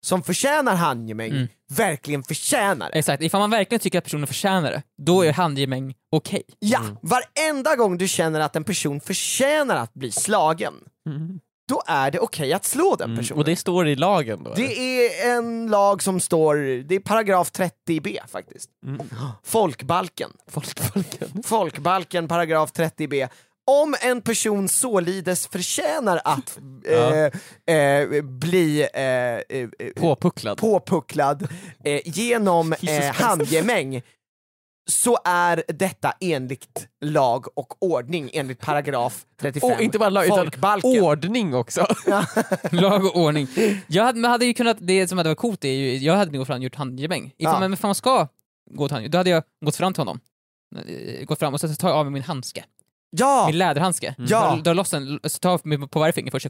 som förtjänar handgemäng Mm. verkligen förtjänar det. Exakt, ifall man verkligen tycker att personen förtjänar det, då är handgemäng okej. Ja, Mm. varenda gång du känner att en person förtjänar att bli slagen, Mm. då är det okej att slå den Mm. personen. Och det står i lagen då? Det är en lag som står, det är paragraf 30b faktiskt. Mm. Folkbalken. Folkbalken. Folkbalken paragraf 30b. Om en person således förtjänar att eh, eh, bli eh, eh, eh, Påpucklad. påpucklad eh, genom handgemäng så är detta enligt lag och ordning enligt paragraf 35 Och inte bara lag, utan ordning också. Lag och ordning. Jag hade, hade ju kunnat, det som hade varit coolt är ju, jag hade nog gått fram och gjort handgemäng. Ifall Ja. man, man ska gå till handgemäng, då hade jag gått fram till honom. Gått fram och så tar jag av mig min handske. Ja! Min läderhandske. Ja. Drar, loss den, så tar jag på varje finger först,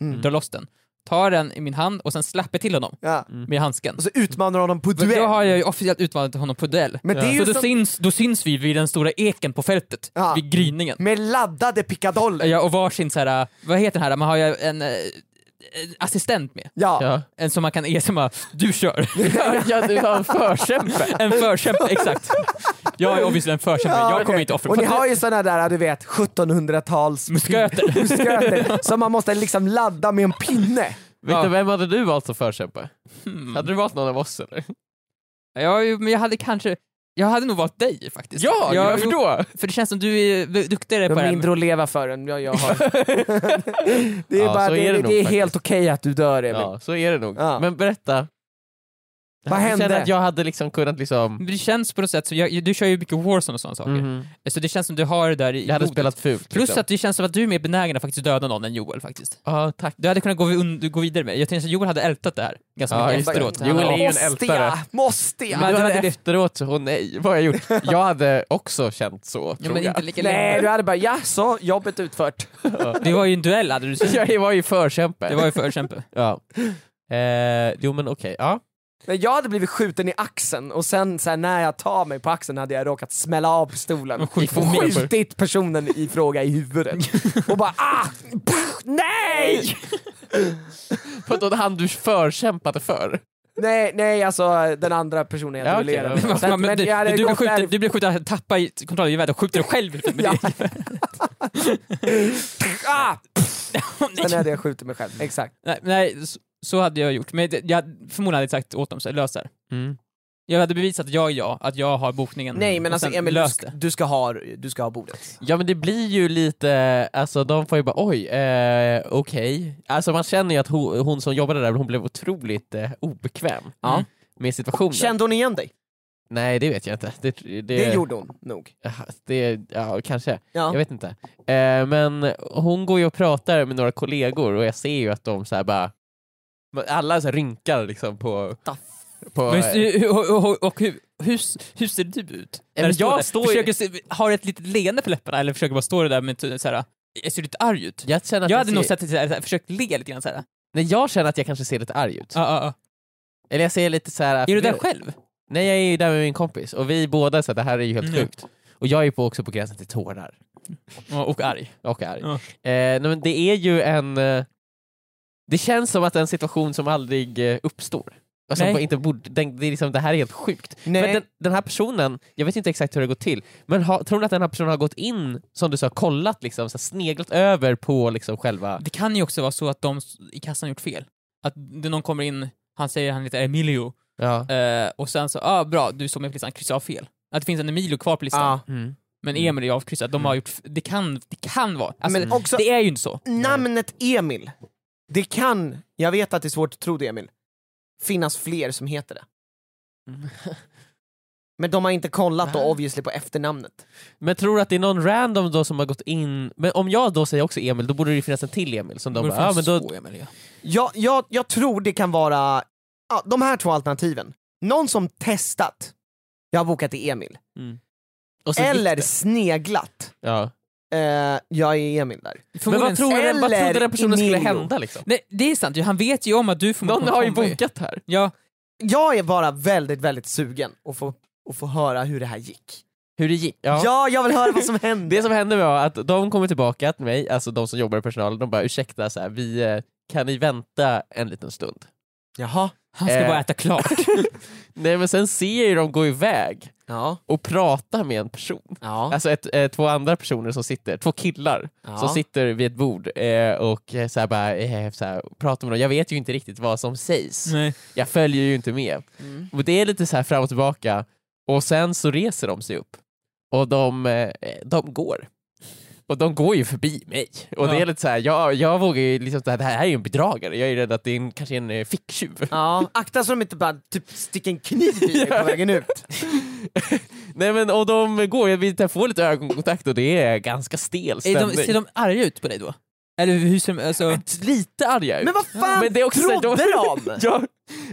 Mm. drar loss den. Tar den i min hand och sen släpper till honom ja. med handsken. Och så utmanar honom på duell. Då har jag ju officiellt utmanat honom på duell. Men det är Ja. ju Så då som, syns, då syns vi vid den stora eken på fältet, Ja. vid gryningen. med laddade pickadoller. Ja, och varsin så här, vad heter den här, man har ju en eh, assistent med. Ja. Ja. En som man kan ge som bara, du kör. ja, du har en förkämpe. en förkämpe, exakt. Jag är obviously en förkämpe, Ja, jag kommer okej. inte offra Och ni har ju såna där, du vet, 1700-tals Musköter. musköter som man måste liksom ladda med en pinne. Ja. du, vem hade du valt som förkämpe? Hmm. Hade du valt någon av oss eller? Ja, men jag hade kanske, jag hade nog valt dig faktiskt. Ja, jag, varför då? För det känns som du är duktigare på det här. mindre att leva för än jag, jag har. det är, Ja, bara, det, är det det, är helt okej att du dör Emil. Ja, så är det nog. Ja. Men berätta. Vad jag hände? känner att jag hade liksom kunnat liksom... Det känns på något sätt, så jag, du kör ju mycket Warzone och sådana saker. Mhm. Så det känns som du har det där i Jag hade spelat fult. Plus liksom. att det känns som att du är mer benägen att faktiskt döda någon än Joel faktiskt. Ja, tack. Du hade kunnat gå, gå vidare med. Jag tänkte att Joel hade ältat det här ganska Ja, mycket efteråt. Joel är ju en måste ältare. jag? Måste jag? Men du hade hade- efteråt så, åh nej, vad har jag gjort? Jag hade också känt så, Ja, tror men jag. inte lika Nej, länge. du hade bara ja, så jobbet utfört. Det var ju en duell hade du sagt. Jag var ju förkämpe. Det var ju förkämpe. Ja. Eh, jo men okej, ja. Men jag hade blivit skjuten i axeln och sen så här, när jag tar mig på axeln hade jag råkat smälla av pistolen Och skjutit och ner. skjutit personen i fråga i huvudet. och bara ah! Pff, nej! För då han du förkämpade för? nej! Nej, alltså den andra personen jag duellerade ja. med. Att- men du, du, skjuten, du blir skjuten, tappa i kontroll i geväret och skjuter dig själv i huvudet med Ja. det. ah! Sen hade jag skjutit mig själv, exakt. Nej, nej så, hade jag gjort. Men jag förmodligen hade sagt åt dem så lös det. Mm. Jag hade bevisat att jag är jag, att jag har bokningen. Nej men alltså Emil, du ska, du, ska ha, du ska ha bordet. Ja men det blir ju lite, alltså de får ju bara oj, eh, okej. Alltså man känner ju att hon, hon som jobbade där, hon blev otroligt eh, obekväm. Mm. med situationen. Kände hon igen dig? Nej det vet jag inte. Det, det, Det gjorde hon nog. det, ja, kanske. Ja. Jag vet inte. Eh, men hon går ju och pratar med några kollegor och jag ser ju att de så här bara alla så här rynkar liksom på... på Men, hur- och, och, och hur, hur, hur ser du ut? När men du står jag där? står ju- försöker se, har du ett litet leende på läpparna eller försöker bara stå där med t- så här, jag ser lite arg ut? jag känner att Jag jag hade nog ser, sett det så här, så här, försökt le lite grann såhär. nej, jag känner att jag kanske ser lite arg ut. Eller jag ser lite så här. Är du där själv? Nej jag är ju där med min kompis och vi båda så här, det här är ju helt Mm. sjukt. Och jag är på, också på gränsen till tårar. Och arg. Och arg. Ja. Eh, nej, men det är ju en... Eh, det känns som att en situation som aldrig eh, uppstår. Alltså, inte borde, den, det, är liksom, det här är helt sjukt. Nej. Men den, den här personen, jag vet inte exakt hur det går till, men ha, tror ni att den här personen har gått in, som du sa, kollat, liksom, så här, sneglat över på liksom, själva... Det kan ju också vara så att de i kassan gjort fel. Att någon kommer in, han säger han heter Emilio, Ja. eh, och sen så, ah bra, du står med på listan, kryssa av fel. Att det finns en Emilio kvar på listan, Ja. Mm. men Emil är avkryssad. De har gjort, f- det kan, det kan vara. Alltså, Men också det är ju inte så. namnet Emil, det kan, jag vet att det är svårt att tro det Emil, finnas fler som heter det. Mm. Men de har inte kollat då obviously på efternamnet. Men tror du att det är någon random då som har gått in, men om jag då säger också Emil, då borde det ju finnas en till Emil som de Borde bara, ja, men då, Emil, ja. Jag, jag, jag tror det kan vara, ja, de här två alternativen. Någon som testat, jag har bokat i Emil. gick Eller sneglat, Ja. Eh, jag är Emil där. Men vad, tror du, vad Eller trodde den personen skulle Emilio. hända liksom? Nej, det är sant, han vet ju om att du förmodligen Någon har ju kommer. bokat här. Ja, Jag är bara väldigt, väldigt sugen att få, att få höra hur det här gick. Hur det gick. Ja, Ja. jag vill höra vad som hände. Det som hände var att de kommer tillbaka till mig, alltså de som jobbar i personalen, de bara ursäkta, så här, vi, eh, kan ni vänta en liten stund? Jaha. han ska Eh. bara äta klart. Nej men sen ser jag ju dem gå iväg Ja. och prata med en person. Ja. Alltså ett, eh, två andra personer som sitter, två killar Ja. som sitter vid ett bord eh, och eh, så här bara, eh, så här, pratar med dem. Jag vet ju inte riktigt vad som sägs. Nej. Jag följer ju inte med. Mm. Och det är lite så här fram och tillbaka och sen så reser de sig upp och de, eh, de går. Och de går ju förbi mig. Och det Ja. är lite så här, jag, jag vågar ju liksom, det här det här är ju en bedragare, jag är rädd att det är en, kanske en eh, ficktjuv. Ja, akta så de inte bara typ sticker en kniv i dig på vägen ut. Nej men och de går, jag vill får lite ögonkontakt och det är ganska stel stämning. ser de arga ut på dig då? Eller hur ser de, alltså... Lite arga ut. Men vad fan Men det är också så här, trodde de? ja.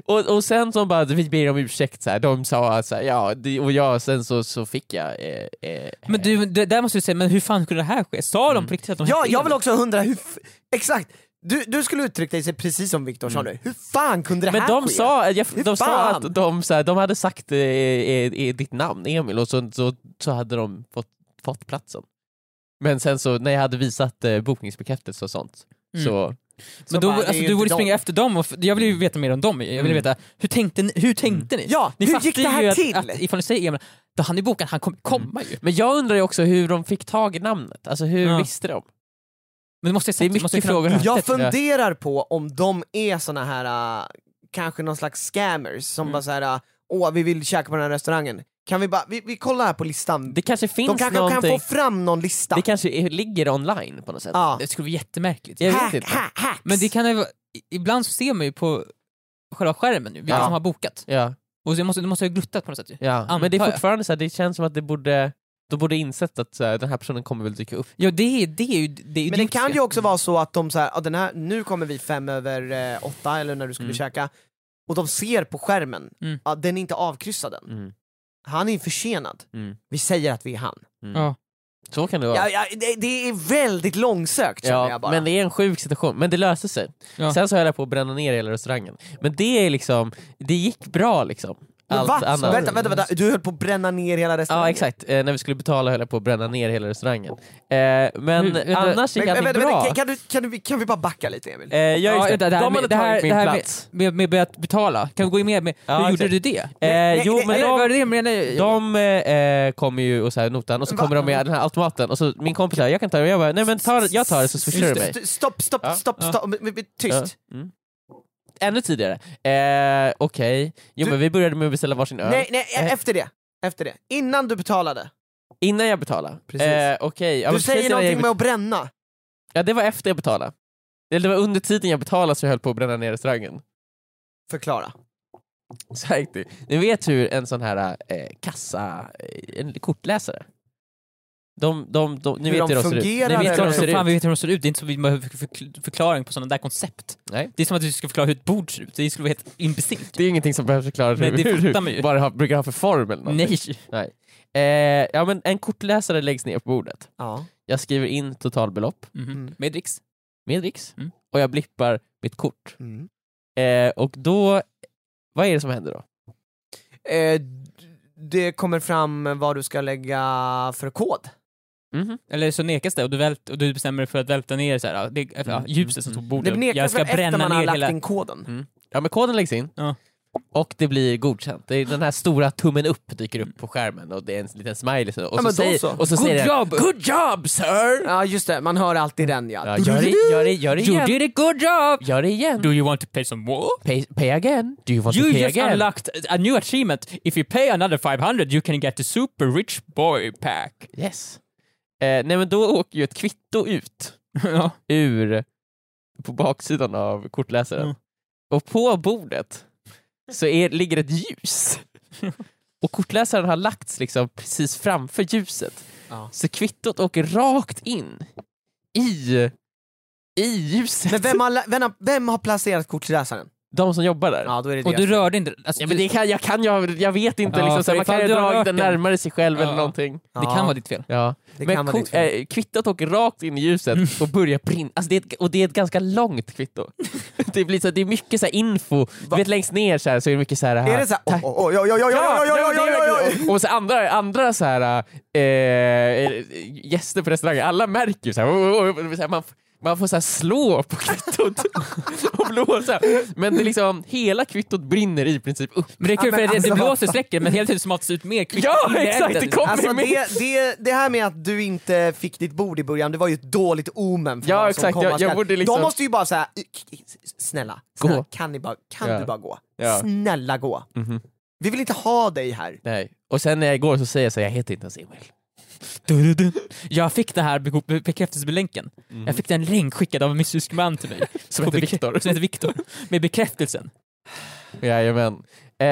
och, och sen så bara, vi ber om ursäkt, så här. de sa så här, ja, och jag, sen så, så fick jag... Eh, eh, Men du, det, där måste du säga, men hur fan kunde det här ske? Sa de på riktigt att de Ja, jag vill också undra hur, exakt, du, du skulle uttrycka dig precis som Viktor sa nu, hur fan kunde det Mm. men här de ske? sa, jag, Hur de sa fan? att de, så här, de hade sagt eh, eh, eh, ditt namn, Emil, och så, så, så hade de fått, fått platsen. Men sen så när jag hade visat eh, bokningsbekräftelse och sånt, Mm. så... Så Men då, bara, det är alltså, ju du inte borde de. springa efter dem, och f- jag vill ju veta mer om dem. Jag vill Mm. veta, hur tänkte ni? Hur tänkte ni? Ja, ni hur fattar gick det här ju till? Att, att ifall ni säger Emil, då han är bokat, han kommer komma ju. Men jag undrar ju också hur de fick tag i namnet, alltså hur Ja. visste de? Men det måste jag Det är måste mycket kunna- frågor här. Jag Ja. funderar på om de är såna här, äh, kanske någon slags scammers som Mm. bara såhär, äh, åh vi vill käka på den här restaurangen, kan vi bara, vi, vi kollar här på listan, Det kanske finns de kanske någonting, kan få fram någon lista. det kanske är, ligger online på något sätt. ja. Det skulle vara jättemärkligt. Jag vet Hack, inte. hack, hacks. Men det kan ju ibland så ser man ju på själva skärmen nu, vilka Ja. som har bokat. Ja. Och så måste, du måste ha gluttat på något sätt ju. Ja, Antar men det är fortfarande så här, det känns som att det borde, de borde insett att så här, den här personen kommer väl dyka upp. Ja det är, det är ju det är ju Men det kan ju också vara så att de så här, den här, nu kommer vi fem över eh, åtta eller när du skulle Mm. käka, och de ser på skärmen, Mm. ja, den är inte avkryssad än. Mm. Han är försenad. Mm. Vi säger att vi är han. Mm. Ja. Så kan det vara. Ja, ja, det, det är väldigt långsökt Ja, jag bara. men det är en sjuk situation, men det löste sig. Ja. Sen så höll jag på att bränna ner hela restaurangen. Men det är liksom, det gick bra liksom. Allt va? annat. Vänta, vänta, vänta, du höll på att bränna ner hela restaurangen? Ja exakt, eh, när vi skulle betala höll jag på att bränna ner hela restaurangen. Eh, men vänta, annars gick allting bra. vänta, kan, du, kan, du, kan vi bara backa lite Emil? Eh, ja, just det. vänta, det här de hade det här- tagit min det här med- plats. Med, med, med att betala, kan vi gå in med, med Ja, hur gjorde du det? Eh, jo men de, var det menade? De eh, kommer ju och så här, notan och så Va? kommer de med den här automaten och så min kompis säger jag kan ta det och jag bara nej men ta, jag tar det så swishar du mig. St- Stopp, stopp, stopp, tyst. Mm. Ännu tidigare. Eh, Okej, jo Du- men vi började med att beställa varsin öl. Nej, nej, Eh. efter det. Efter det. Innan du betalade. Innan jag betalade? Precis. Eh, Okej, ja, du säger någonting jag- med att bränna. Ja det var efter jag betalade. Det var under tiden jag betalade så jag höll på att bränna ner restaurangen. Förklara. Det. Ni vet hur en sån här eh, kassa, eh, en kortläsare, de, de, de, ni Hur vet de hur de ser ut. fungerar, Ni vet hur de ser Fan, vi ut. vet hur de ser ut, det är inte så vi behöver förkl- förklaring på sådana där koncept. Nej. Det är som att du ska förklara hur ett bord ser ut, det skulle vara helt imbecillt. Det är ingenting som behöver förklaras Nej, det hur, hur, man ju. vad det har, brukar ha för form eller någonting. Nej. Eh, ja men en kortläsare läggs ner på bordet. Ja. Jag skriver in totalbelopp Mhm. Mm. Med dricks. med dricks Mm. och jag blippar mitt kort. Mm. Eh, och då, vad är det som händer då? Eh, det kommer fram vad du ska lägga för kod. Mhm. Eller så nekas det och du, vält, och du bestämmer dig för att välta ner så här, ja, det, ja, Mm. ljuset som står på Det bordet. nekas Jag ska väl efter bränna man har ner lagt hela... in koden. Mm. Ja men koden läggs in Ja. och det blir godkänt. Det är den här stora tummen upp dyker upp på skärmen och det är en liten smiley och så, men då säger, så. och så Good säger job! den Good job sir! Ja just det, man hör alltid den ja. Ja, gör, det, gör, det, gör det You igen. did a good job! Gör det igen. Do you want to pay some more? Pay, pay again. Do you want You to pay just again? unlocked a new achievement. If you pay another 500 you can get the super rich boy pack. Yes. Eh, nej men då åker ju ett kvitto ut ja. ur på baksidan av kortläsaren. Mm. Och på bordet så är, ligger ett ljus. Och kortläsaren har lagts liksom precis framför ljuset. Ja. Så kvittot åker rakt in i, i ljuset. Men vem har, vem, har, vem har placerat kortläsaren? De som jobbar där. Ja då är det Och du deras fel. rörde inte... Alltså, Ja, men det kan, jag, kan, jag, jag vet inte, Ja, liksom, för så här, man ifall kan ju du har dra rört den den- närmare sig själv eller Ja. någonting. det kan vara ditt fel. Ja. Det Men kan vara ko- ditt fel. eh, kvittot åker rakt in i ljuset och börjar brinna. Alltså det är ett, och det är ett ganska långt kvitto. det, blir så, det är mycket så här info, du vet längst ner så, här, så är det mycket så här... Är det såhär oj oj oj oj oj oj Ja, oj oj oj nej, men det är oj oj verkligen- Och så andra, andra så här, eh, gäster på restaurangen, alla märker ju så här, oh, oh, oh, så här man, man får så här slå på kvittot och blåsa. Men det är liksom, hela kvittot brinner i princip upp. Men det är kul Ja, för det, alltså, det vad blåser släcker men hela tiden smatas ut mer kvitt Ja, exakt, det kommer Alltså med. det, det, det här med att du inte fick ditt bord i början, det var ju ett dåligt omen för Ja, vad som exakt, komma jag- jag liksom- De måste ju bara säga snälla, Gå. snälla kan, ni bara, kan Ja. du bara gå? Ja. Snälla gå. Mhm. Vi vill inte ha dig här. Nej. Och sen när jag går så säger jag så här, jag heter inte ens Emil. Jag fick det här be- be- bekräftelselänken. Mm. Jag fick den länk skickad av en mystisk man till mig. Som heter Viktor. Som heter Viktor. Med bekräftelsen. Jajamän. Eh,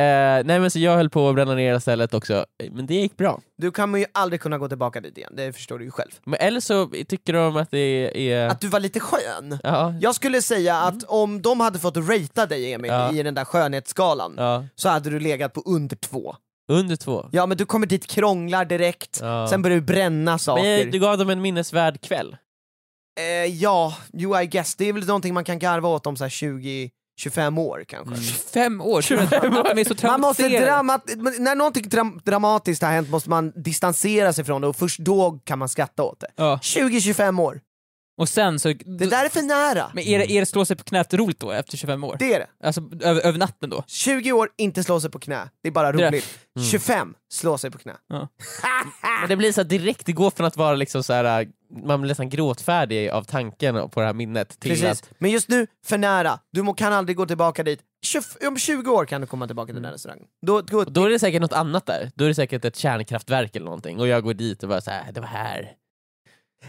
nej men så jag höll på att bränna ner stället också, men det gick bra. Du kommer ju aldrig kunna gå tillbaka dit igen, det förstår du ju själv. Men eller så tycker de att det är... Att du var lite skön. Ja, Jag skulle säga att om de hade fått ratea dig Emil Ja. i den där skönhetsskalan, ja. så hade du legat på under två. Under två. Ja men du kommer dit, krånglar direkt, Ja. sen börjar du bränna saker. Men du gav dem en minnesvärd kväll. Eh, ja, jo I guess, det är väl någonting man kan garva åt om så här 20 25 år kanske. Mm. 25 år, tror du att att de är så Man måste dramat när någonting dram dramatiskt har hänt måste man distansera sig från det och först då kan man skratta åt det. Ja. 20-25 år, Och sen så... det där är för nära. Men är det, är det slå sig på knät roligt då, efter 25 år? Det är det. Alltså över, över natten då? 20 år, inte slå sig på knä, det är bara Det är- roligt. Mm. 25, slå sig på knä. Men det blir så direkt, det går från att vara liksom så här, man blir nästan gråtfärdig av tanken på det här minnet till Precis. att... Men just nu, för nära. Du må, kan aldrig gå tillbaka dit. 20, om 20 år kan du komma tillbaka till den här restaurangen. Då, då, då är det säkert något annat där, då är det säkert ett kärnkraftverk eller någonting och jag går dit och bara så här, det var här.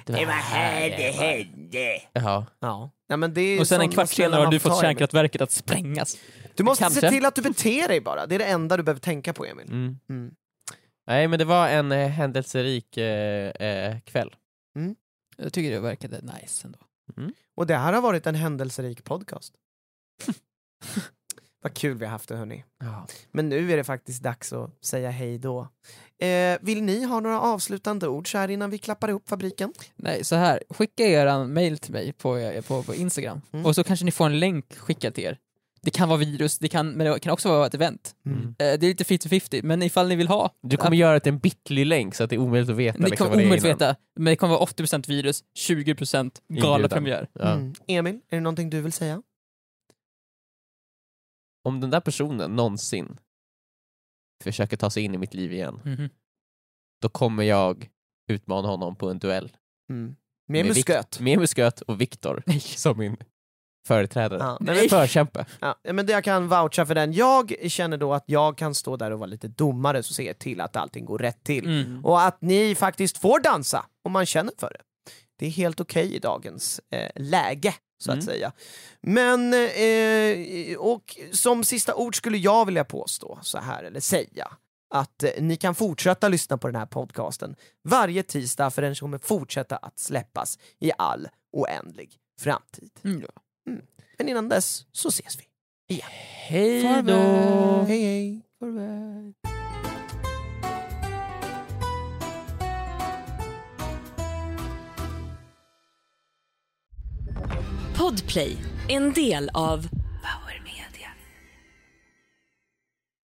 Det var, här det hände. Jaha. ja. Nej, men det är Och sen en kvart senare har du får fått kärnkraftverket att sprängas. Du måste se Kanske. till att du beter dig bara, det är det enda du behöver tänka på Emil. Mm. Mm. Nej men det var en eh, händelserik eh, eh, kväll. Jag tycker det verkade nice ändå. Och det här har varit en händelserik podcast. Vad kul vi har haft det hörni. Ja. Men nu är det faktiskt dags att säga hej då. Eh, vill ni ha några avslutande ord så här innan vi klappar ihop fabriken? Nej, så här. Skicka er mail till mig på, på, på Instagram. Mm. Och så kanske ni får en länk skickad till er. Det kan vara virus, det kan, men det kan också vara ett event. Mm. Eh, det är lite 50-50, men ifall ni vill ha. Du kommer göra det till en bitlig länk så att det är omöjligt att veta. Ni liksom, kommer det omöjligt veta, men det kommer vara 80% virus, 20% galapremiär. Ja. Mm. Emil, är det någonting du vill säga? Om den där personen någonsin försöker ta sig in i mitt liv igen, Mhm. då kommer jag utmana honom på en duell. Mm. Med Med musköt. Med musköt och Viktor som min företrädare. Ja, Nej, men- Förkämpe. Ja, men det jag kan voucha för den. Jag känner då att jag kan stå där och vara lite domare så ser till att allting går rätt till. Mm. Och att ni faktiskt får dansa om man känner för det. Det är helt okej i dagens eh, läge, så att Mm. säga. Men, eh, och som sista ord skulle jag vilja påstå så här, eller säga, att eh, ni kan fortsätta lyssna på den här podcasten varje tisdag för den kommer fortsätta att släppas i all oändlig framtid. Mm, ja. Men innan dess så ses vi. Hej då! Hej hej! Farväl. Podplay, en del av